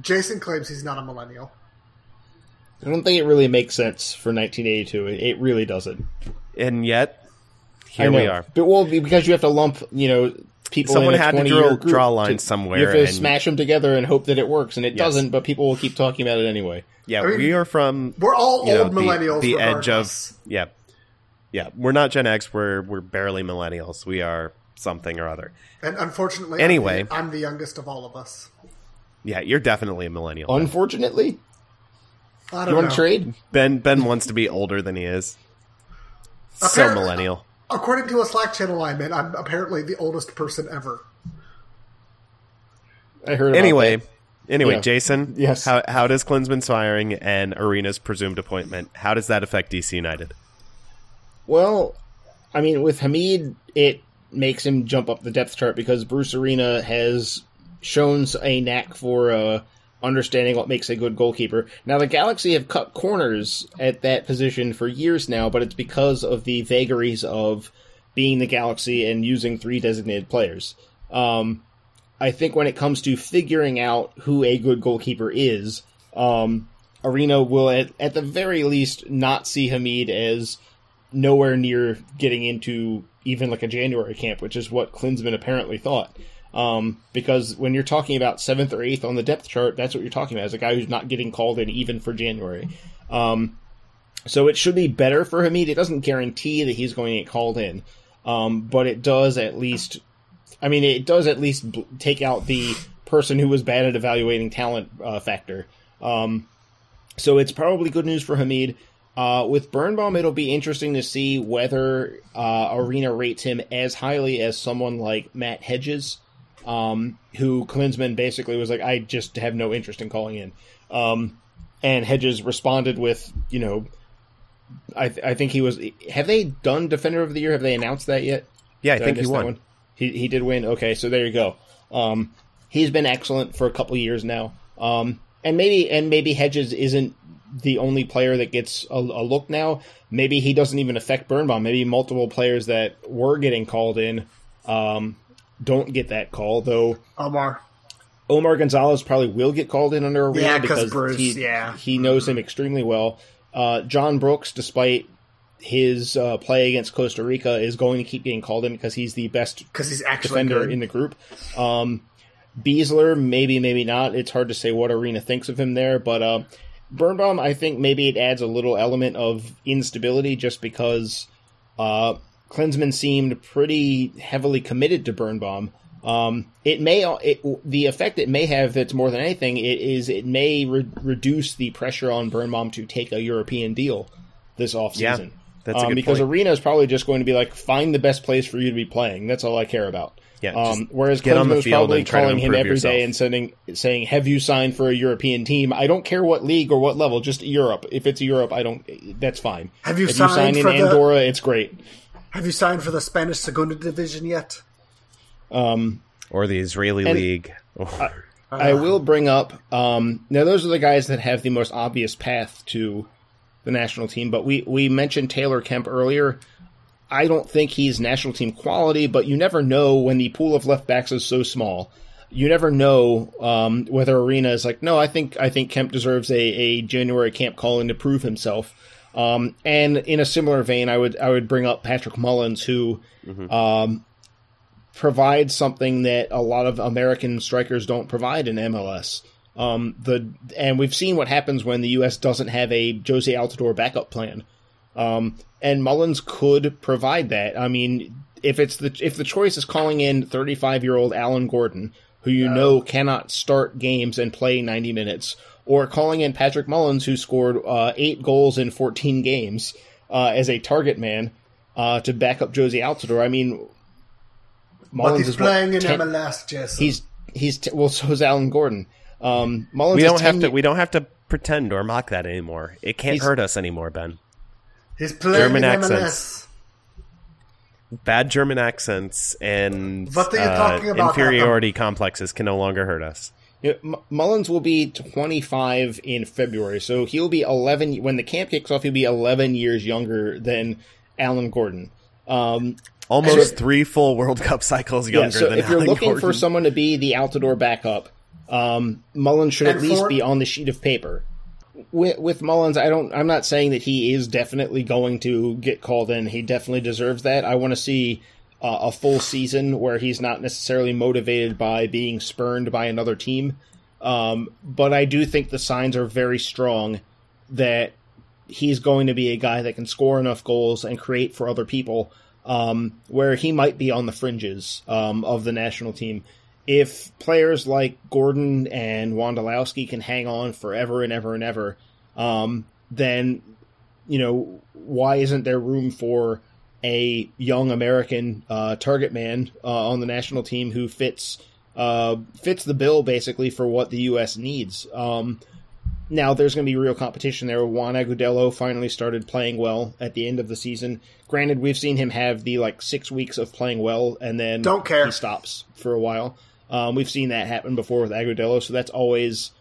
C: Jason claims he's not a millennial.
B: I don't think it really makes sense for 1982. It, it really doesn't.
A: And yet, here we are.
B: But well, because you have to lump, you know, people.
A: Someone
B: in a
A: had to
B: 20
A: draw-
B: year group
A: draw lines
B: to-
A: somewhere,
B: You have to
A: and-
B: smash them together and hope that it works, and it
A: Yes.
B: doesn't. But people will keep talking about it anyway.
A: Yeah,
C: I mean,
A: we are from.
C: We're all
A: you know,
C: old
A: the-
C: millennials.
A: The, edge of yeah, yeah. We're not Gen X. We're we're barely millennials. We are something or other.
C: and unfortunately,
A: Anyway.
C: I'm the, I'm the youngest of all of us.
A: Yeah, you're definitely a millennial.
B: Unfortunately,
C: I don't
B: you want to trade?
A: Ben Ben wants to be older than he is. So millennial.
C: According to a Slack channel I'm in, I'm apparently the oldest person ever.
B: I heard. About
A: Anyway,
B: that.
A: anyway,
B: Yeah.
A: Jason.
B: Yes.
A: How how does Klinsmann's firing and Arena's presumed appointment? How does that affect DC United?
B: Well, I mean, with Hamid, it makes him jump up the depth chart because Bruce Arena has shown a knack for uh, understanding what makes a good goalkeeper. Now, the Galaxy have cut corners at that position for years now, but it's because of the vagaries of being the Galaxy and using three designated players. Um, I think when it comes to figuring out who a good goalkeeper is, um, Arena will at, at the very least not see Hamid as nowhere near getting into even like a January camp, which is what Klinsmann apparently thought. Um, because when you're talking about seventh or eighth on the depth chart, that's what you're talking about as a guy who's not getting called in even for January. Um, so it should be better for Hamid. It doesn't guarantee that he's going to get called in, um, but it does at least. I mean, it does at least take out the person who was bad at evaluating talent uh, factor. Um, so it's probably good news for Hamid. Uh, with Birnbaum, it'll be interesting to see whether uh, Arena rates him as highly as someone like Matt Hedges, um, who Klinsmann basically was like, I just have no interest in calling in. Um, and Hedges responded with, you know, I, th- I think he was. Have they done Defender of the Year? Have they announced that yet?
A: Yeah, I
B: Did
A: think he won.
B: one? He he did win. Okay, so there you go. Um, he's been excellent for a couple years now. Um, and maybe and maybe Hedges isn't the only player that gets a, a look now. Maybe he doesn't even affect Birnbaum. Maybe multiple players that were getting called in um, don't get that call. Though
C: Omar.
B: Omar Gonzalez probably will get called in under Arena
C: Yeah, 'cause
B: because
C: Bruce,
B: he,
C: yeah.
B: he knows him extremely well. Uh, John Brooks, despite his uh, play against Costa Rica, is going to keep getting called in because he's the best
C: Because he's actually
B: defender
C: good.
B: in the group. Um, Besler, maybe, maybe not. It's hard to say what Arena thinks of him there, but uh, Birnbaum, I think maybe it adds a little element of instability just because uh, Klinsmann seemed pretty heavily committed to Birnbaum. Um, it may it, the effect it may have that's more than anything it is it may re- reduce the pressure on Birnbaum to take a European deal this offseason.
A: Yeah, that's
B: um,
A: good
B: because
A: point.
B: Arena is probably just going to be like find the best place for you to be playing. That's all I care about.
A: Yeah,
B: Um, whereas
A: get on the
B: was probably
A: and try to
B: calling him
A: improve
B: every day
A: yourself.
B: and sending saying, "Have you signed for a European team? I don't care what league or what level, just Europe. If it's Europe, I don't. That's fine.
C: Have you
B: if you
C: signed
B: in
C: for the-
B: Andorra, it's great.
C: Have you signed for the Spanish Segunda Division yet?
B: Um,
A: or the Israeli
B: And-
A: league. Oh,
B: I will bring up um, now. Those are the guys that have the most obvious path to the national team. But we we mentioned Taylor Kemp earlier. I don't think he's national team quality, but you never know when the pool of left backs is so small. You never know um, whether Arena is like, no, I think I think Kemp deserves a, a January camp call in to prove himself. Um, and in a similar vein, I would I would bring up Patrick Mullins, who um, provides something that a lot of American strikers don't provide in MLS. Um, the and we've seen what happens when the U.S. doesn't have a Jozy Altidore backup plan. Um, and Mullins could provide that. I mean, if it's the if the choice is calling in 35 year old Alan Gordon, who you know cannot start games and play 90 minutes, or calling in Patrick Mullins, who scored uh, eight goals in 14 games uh, as a target man uh, to back up Jozy Altidore. I mean,
C: But
B: Mullins
C: he's
B: is what,
C: playing in
B: 10
C: MLS, Jason.
B: He's he's t- well, so is Alan Gordon. Um, Mullins
A: we don't have
B: 10
A: to. We don't have to pretend or mock that anymore. It can't hurt us anymore, Ben.
C: He's playing
A: German
C: in
A: accents.
C: MLS.
A: Bad German accents and
C: What are you
A: uh,
C: talking about,
A: inferiority complexes can no longer hurt us.
B: Yeah, M- Mullins will be 25 in February, so he'll be 11 when the camp kicks off. He'll be 11 years younger than Alan Gordon. Um,
A: Almost
B: So-
A: three full World Cup cycles
B: yeah,
A: younger
B: so
A: than
B: if you're
A: Alan
B: looking
A: Gordon.
B: for someone to be the Altidore backup, um, Mullins should at
C: And
B: least
C: for-
B: be on the sheet of paper. With, with Mullins, I don't. I'm not saying that he is definitely going to get called in. He definitely deserves that. I want to see uh, a full season where he's not necessarily motivated by being spurned by another team. Um, but I do think the signs are very strong that he's going to be a guy that can score enough goals and create for other people, um, where he might be on the fringes um, of the national team. If players like Gordon and Wondolowski can hang on forever and ever and ever, um, then you know why isn't there room for a young American uh, target man uh, on the national team who fits uh, fits the bill basically for what the U.S. needs. Um, now there's going to be real competition there. Juan Agudelo finally started playing well at the end of the season. Granted, we've seen him have the like six weeks of playing well and then
C: Don't care.
B: he stops for a while. Um, we've seen that happen before with Agudelo, so that's always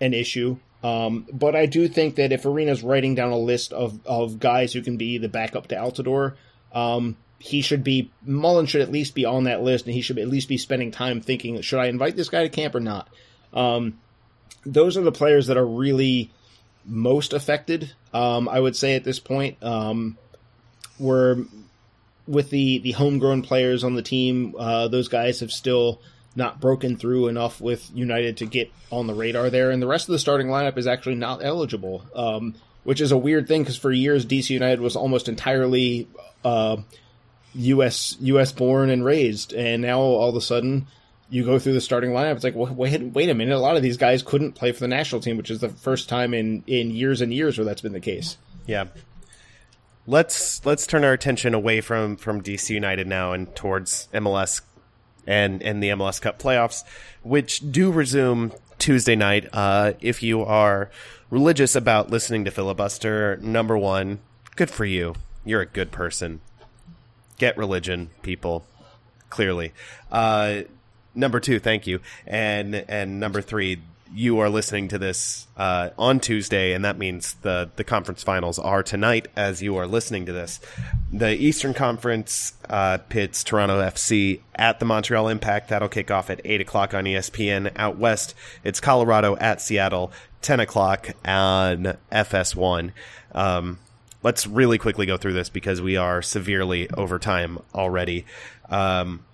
B: an issue. Um, but I do think that if Arena's writing down a list of, of guys who can be the backup to Altidore, um, he should be Mullen should at least be on that list, and he should at least be spending time thinking, should I invite this guy to camp or not? Um, those are the players that are really most affected. Um, I would say at this point, um, we're with the the homegrown players on the team. Uh, those guys have still not broken through enough with United to get on the radar there, and the rest of the starting lineup is actually not eligible, um, which is a weird thing because for years DC United was almost entirely uh, U.S. U.S. born and raised, and now all of a sudden you go through the starting lineup. It's like, wait, wait a minute. A lot of these guys couldn't play for the national team, which is the first time in in years and years where that's been the case.
A: Yeah. Let's let's turn our attention away from from DC United now and towards MLS and and the MLS Cup playoffs, which do resume Tuesday night. Uh, if you are religious about listening to filibuster, number one, good for you. You're a good person. Get religion, people. Clearly. Uh, number two, thank you. And and number three, you are listening to this uh, on Tuesday, and that means the the conference finals are tonight as you are listening to this. The Eastern Conference uh, pits Toronto FC at the Montreal Impact. That'll kick off at eight o'clock on ESPN. Out west, it's Colorado at Seattle, ten o'clock on FS1. Um, let's really quickly go through this because we are severely over time already. Um,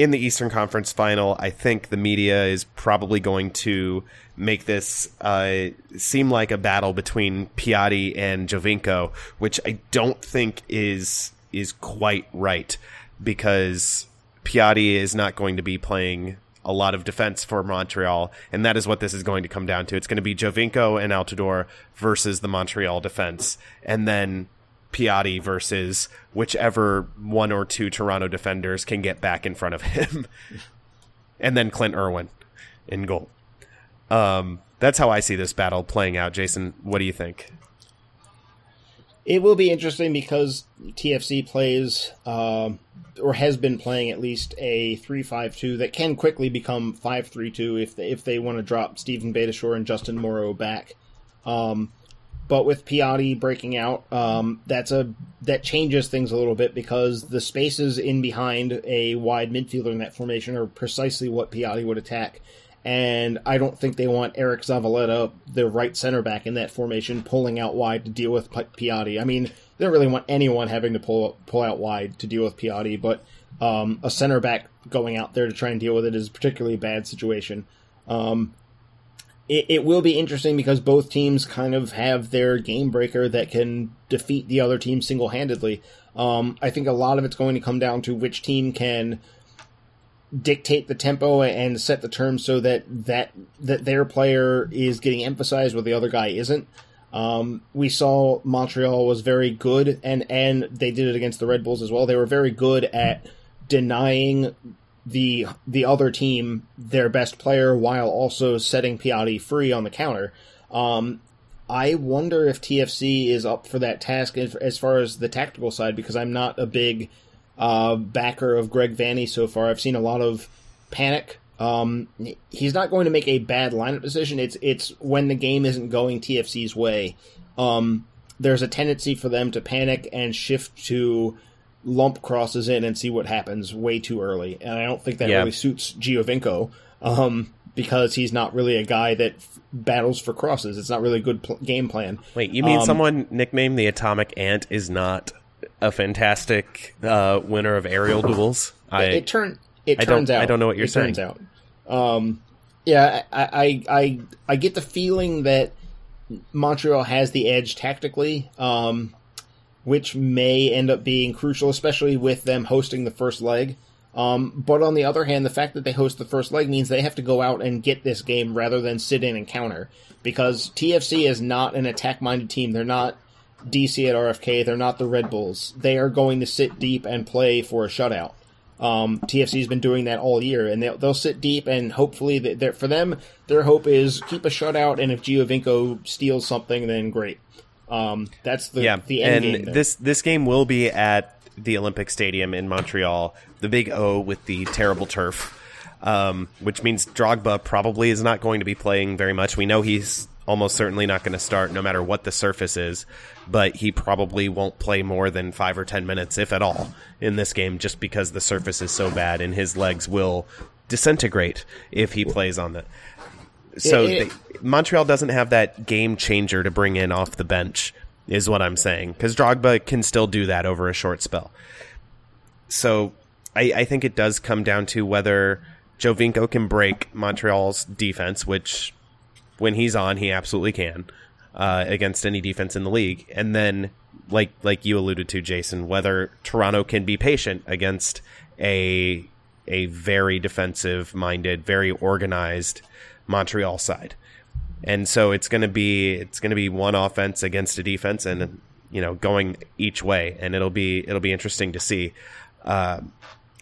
A: in the Eastern Conference final, I think the media is probably going to make this uh, seem like a battle between Piatti and Giovinco, which I don't think is is quite right because Piatti is not going to be playing a lot of defense for Montreal, and that is what this is going to come down to. It's going to be Giovinco and Altidore versus the Montreal defense, and then Piatti versus whichever one or two Toronto defenders can get back in front of him. and then Clint Irwin in goal. Um, that's how I see this battle playing out. Jason, what do you think?
B: It will be interesting because TFC plays, um, or has been playing at least a three-five-two that can quickly become five-three-two if they, if they want to drop Steven Beitashour and Justin Morrow back. Um, but with Piatti breaking out, um, that's a that changes things a little bit because the spaces in behind a wide midfielder in that formation are precisely what Piatti would attack. And I don't think they want Eriq Zavaleta, the right center back in that formation, pulling out wide to deal with Piatti. I mean, they don't really want anyone having to pull pull out wide to deal with Piatti, but um, a center back going out there to try and deal with it is a particularly bad situation. Um, it, it will be interesting because both teams kind of have their game breaker that can defeat the other team single handedly. Um, I think a lot of it's going to come down to which team can dictate the tempo and set the terms so that that that their player is getting emphasized where the other guy isn't. Um, we saw Montreal was very good, and and they did it against the Red Bulls as well. They were very good at denying the the other team their best player while also setting Piatti free on the counter. Um, I wonder if TFC is up for that task as far as the tactical side because I'm not a big uh, backer of Greg Vanney so far. I've seen a lot of panic. Um, he's not going to make a bad lineup decision. It's it's when the game isn't going TFC's way. Um, there's a tendency for them to panic and shift to lump crosses in and see what happens way too early. And I don't think that
A: Yeah.
B: really suits Giovinco um, because he's not really a guy that f- battles for crosses. It's not really a good pl- game plan.
A: Wait, you mean
B: Um,
A: someone nicknamed the Atomic Ant is not a fantastic uh, winner of aerial duels? I
B: it turn it
A: I don't-
B: turns out.
A: I don't know what you're
B: it Turns out. Um, yeah, I, I I I get the feeling that Montreal has the edge tactically, um, which may end up being crucial, especially with them hosting the first leg. Um, but on the other hand, the fact that they host the first leg means they have to go out and get this game rather than sit in and counter. Because TFC is not an attack minded team. They're not DC at RFK. They're not the Red Bulls. They are going to sit deep and play for a shutout. Um, TFC's been doing that all year, and they'll, they'll sit deep and hopefully, for them, their hope is keep a shutout, and if Giovinco steals something, then great. Um, that's the
A: yeah,
B: the end
A: and
B: game.
A: this this game will be at the Olympic Stadium in Montreal, the big O with the terrible turf, um, which means Drogba probably is not going to be playing very much. We know he's almost certainly not going to start, no matter what the surface is, but he probably won't play more than five or ten minutes, if at all, in this game, just because the surface is so bad and his legs will disintegrate if he plays on the. So
B: It- it-
A: they- Montreal doesn't have that game changer to bring in off the bench, is what I'm saying. Because Drogba can still do that over a short spell. So I, I think it does come down to whether Giovinco can break Montreal's defense, which when he's on, he absolutely can uh, against any defense in the league. And then, like like you alluded to, Jason, whether Toronto can be patient against a a very defensive minded, very organized Montreal side. And so it's going to be it's going to be one offense against a defense, and you know going each way, and it'll be it'll be interesting to see uh,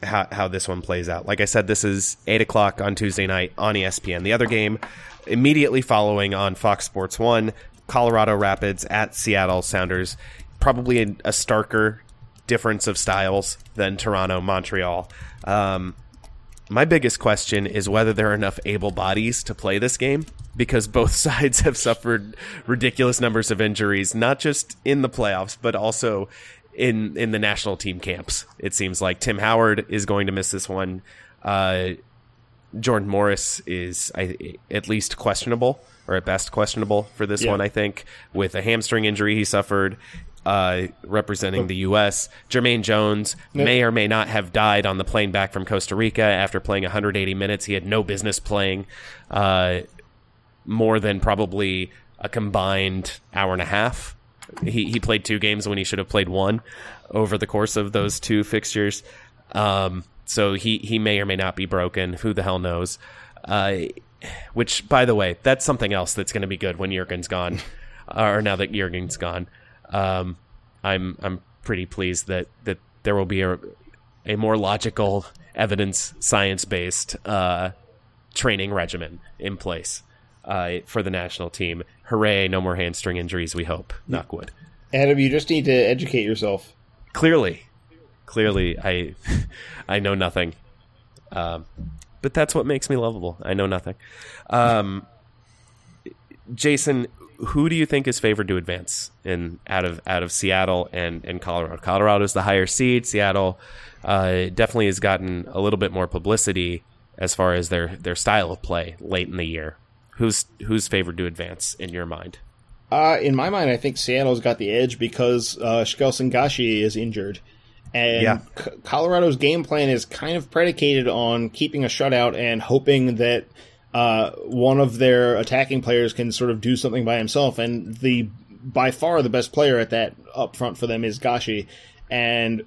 A: how how this one plays out. Like I said, this is eight o'clock on Tuesday night on ESPN. The other game immediately following on Fox Sports One, Colorado Rapids at Seattle Sounders. Probably a, a starker difference of styles than Toronto Montreal. Um, my biggest question is whether there are enough able bodies to play this game because both sides have suffered ridiculous numbers of injuries, not just in the playoffs, but also in in the national team camps. It seems like Tim Howard is going to miss this one. Uh, Jordan Morris is I, at least questionable, or at best questionable for this
B: Yeah.
A: one. I think with a hamstring injury he suffered. Uh, representing the U.S., Jermaine Jones may or may not have died on the plane back from Costa Rica after playing 180 minutes. He had no business playing uh, more than probably a combined hour and a half. He he played two games when he should have played one over the course of those two fixtures. Um, so he he may or may not be broken. Who the hell knows? Uh, which, by the way, that's something else that's going to be good when Jurgen's gone, or now that Jurgen's gone. Um, I'm I'm pretty pleased that that there will be a a more logical, evidence science based uh, training regimen in place uh, for the national team. Hooray! No more hamstring injuries. We hope. Knockwood.
B: Adam, you just need to educate yourself.
A: Clearly, clearly, I I know nothing. Um, but that's what makes me lovable. I know nothing. Um, Jason, who do you think is favored to advance in out of out of Seattle and and Colorado? Colorado is the higher seed. Seattle uh, definitely has gotten a little bit more publicity as far as their their style of play late in the year. Who's who's favored to advance in your mind?
B: Uh, in my mind, I think Seattle's got the edge because uh, Shkelzen Gashi is injured. And
A: Yeah.
B: C- Colorado's game plan is kind of predicated on keeping a shutout and hoping that uh, one of their attacking players can sort of do something by himself. And the by far the best player at that up front for them is Gashi. And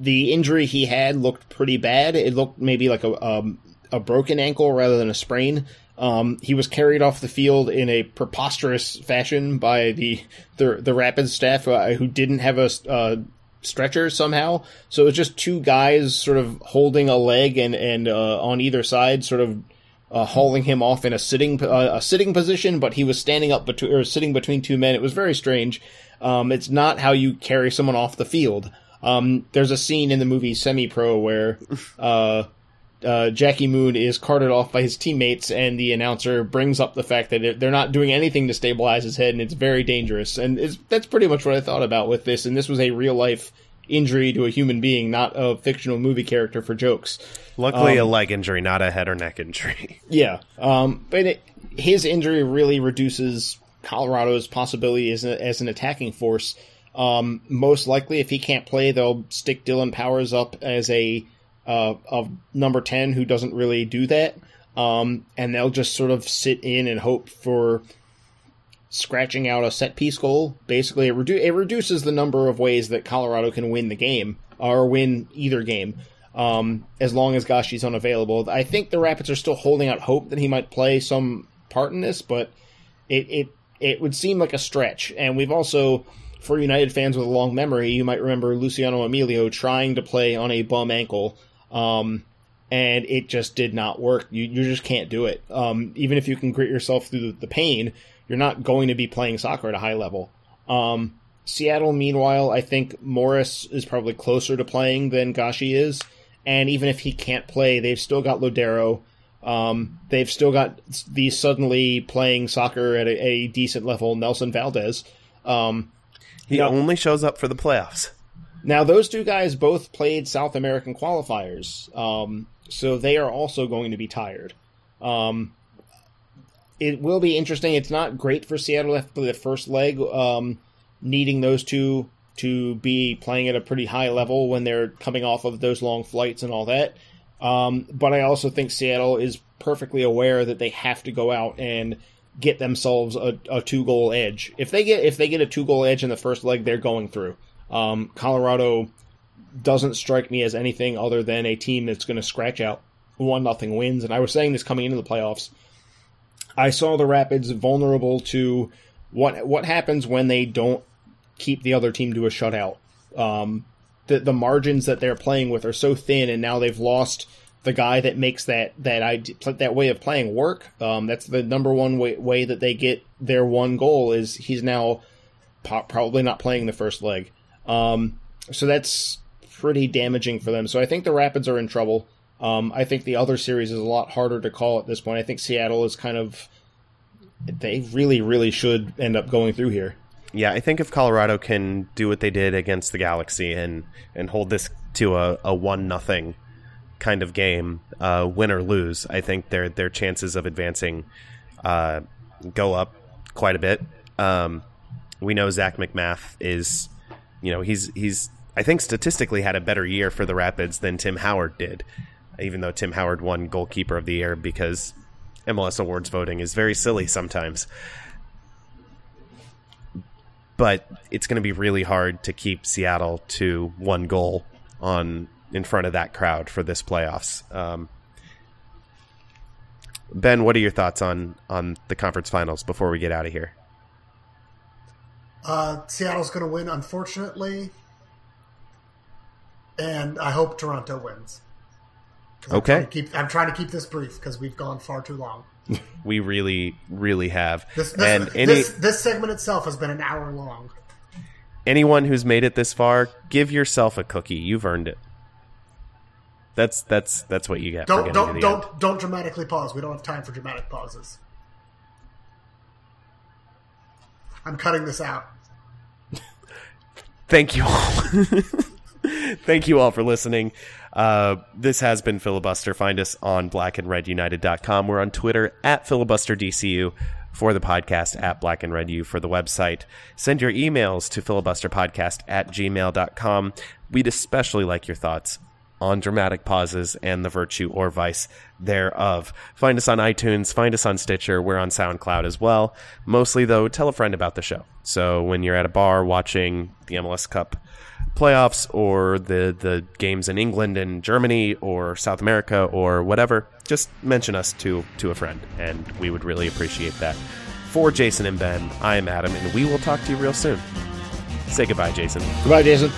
B: the injury he had looked pretty bad. It looked maybe like a um, a broken ankle rather than a sprain. Um, he was carried off the field in a preposterous fashion by the the, the Rapids staff uh, who didn't have a uh, stretcher somehow. So it was just two guys sort of holding a leg and and uh, on either side, sort of uh, hauling him off in a sitting uh, a sitting position, but he was standing up between or sitting between two men. It was very strange. Um, it's not how you carry someone off the field. Um, there's a scene in the movie Semi Pro where uh, uh, Jackie Moon is carted off by his teammates, and the announcer brings up the fact that they're not doing anything to stabilize his head, and it's very dangerous. And that's pretty much what I thought about with this. And this was a real life injury to a human being, not a fictional movie character for jokes.
A: Luckily, a leg injury, not a head or neck injury.
B: Yeah, um, but it, his injury really reduces Colorado's possibility as, a, as an attacking force. Um, most likely, if he can't play, they'll stick Dillon Powers up as a uh, of number ten who doesn't really do that, um, and they'll just sort of sit in and hope for scratching out a set piece goal. Basically, it, redu- it reduces the number of ways that Colorado can win the game or win either game. Um, as long as Gashi's unavailable, I think the Rapids are still holding out hope that he might play some part in this, but it it it would seem like a stretch. And we've also, for United fans with a long memory, you might remember Luciano Emilio trying to play on a bum ankle Um, and it just did not work. You, you just can't do it. Um, even if you can grit yourself through the pain, you're not going to be playing soccer at a high level. Um, Seattle, meanwhile, I think Morris is probably closer to playing than Gashi is. And even if he can't play, they've still got Lodeiro. Um, they've still got the suddenly playing soccer at a, a decent level, Nelson Valdez. Um,
A: he now, only shows up for the playoffs.
B: Now, those two guys both played South American qualifiers, um, so they are also going to be tired. Um, it will be interesting. It's not great for Seattle after the first leg, um, needing those two to be playing at a pretty high level when they're coming off of those long flights and all that. Um, but I also think Seattle is perfectly aware that they have to go out and get themselves a, a two goal edge. If they get if they get a two goal edge in the first leg, they're going through. Um, Colorado doesn't strike me as anything other than a team that's going to scratch out one nothing wins. And I was saying this coming into the playoffs. I saw the Rapids vulnerable to what what happens when they don't keep the other team to a shutout. Um, the the margins that they're playing with are so thin, and now they've lost the guy that makes that that idea, that way of playing work. Um, that's the number one way, way that they get their one goal is he's now po- probably not playing the first leg. Um, so that's pretty damaging for them. So I think the Rapids are in trouble. Um, I think the other series is a lot harder to call at this point. I think Seattle is kind of they really really should end up going through here
A: yeah, I think if Colorado can do what they did against the Galaxy and and hold this to a, a one nothing kind of game, uh, win or lose, I think their their chances of advancing uh, go up quite a bit. Um, we know Zac MacMath is, you know, he's he's I think statistically had a better year for the Rapids than Tim Howard did, even though Tim Howard won goalkeeper of the year because MLS awards voting is very silly sometimes but it's going to be really hard to keep Seattle to one goal on in front of that crowd for this playoffs. Um, ben, what are your thoughts on on the conference finals before we get out of here?
C: Uh, Seattle's going to win, unfortunately, and I hope Toronto wins.
A: Okay,
C: I'm trying, keep, I'm trying to keep this brief because we've gone far too long.
A: we really, really have.
C: This, this, and any, this, this segment itself has been an hour long.
A: Anyone who's made it this far, give yourself a cookie. You've earned it. That's that's that's what you get.
C: Don't don't don't end. don't dramatically pause. We don't have time for dramatic pauses. I'm cutting this out.
A: Thank you all. Thank you all for listening. Uh, this has been Filibuster. Find us on blackandredunited.com. We're on Twitter at filibusterdcu for the podcast at Black and Red U for the website. Send your emails to filibusterpodcast at gmail.com. We'd especially like your thoughts on dramatic pauses and the virtue or vice thereof. Find us on iTunes, find us on Stitcher, we're on SoundCloud as well. Mostly, though, tell a friend about the show. So when you're at a bar watching the MLS Cup playoffs or the the games in England and Germany or South America or whatever, just mention us to to a friend, and we would really appreciate that. For Jason and Ben, I am Adam, and we will talk to you real soon. Say goodbye, Jason.
B: Goodbye, Jason.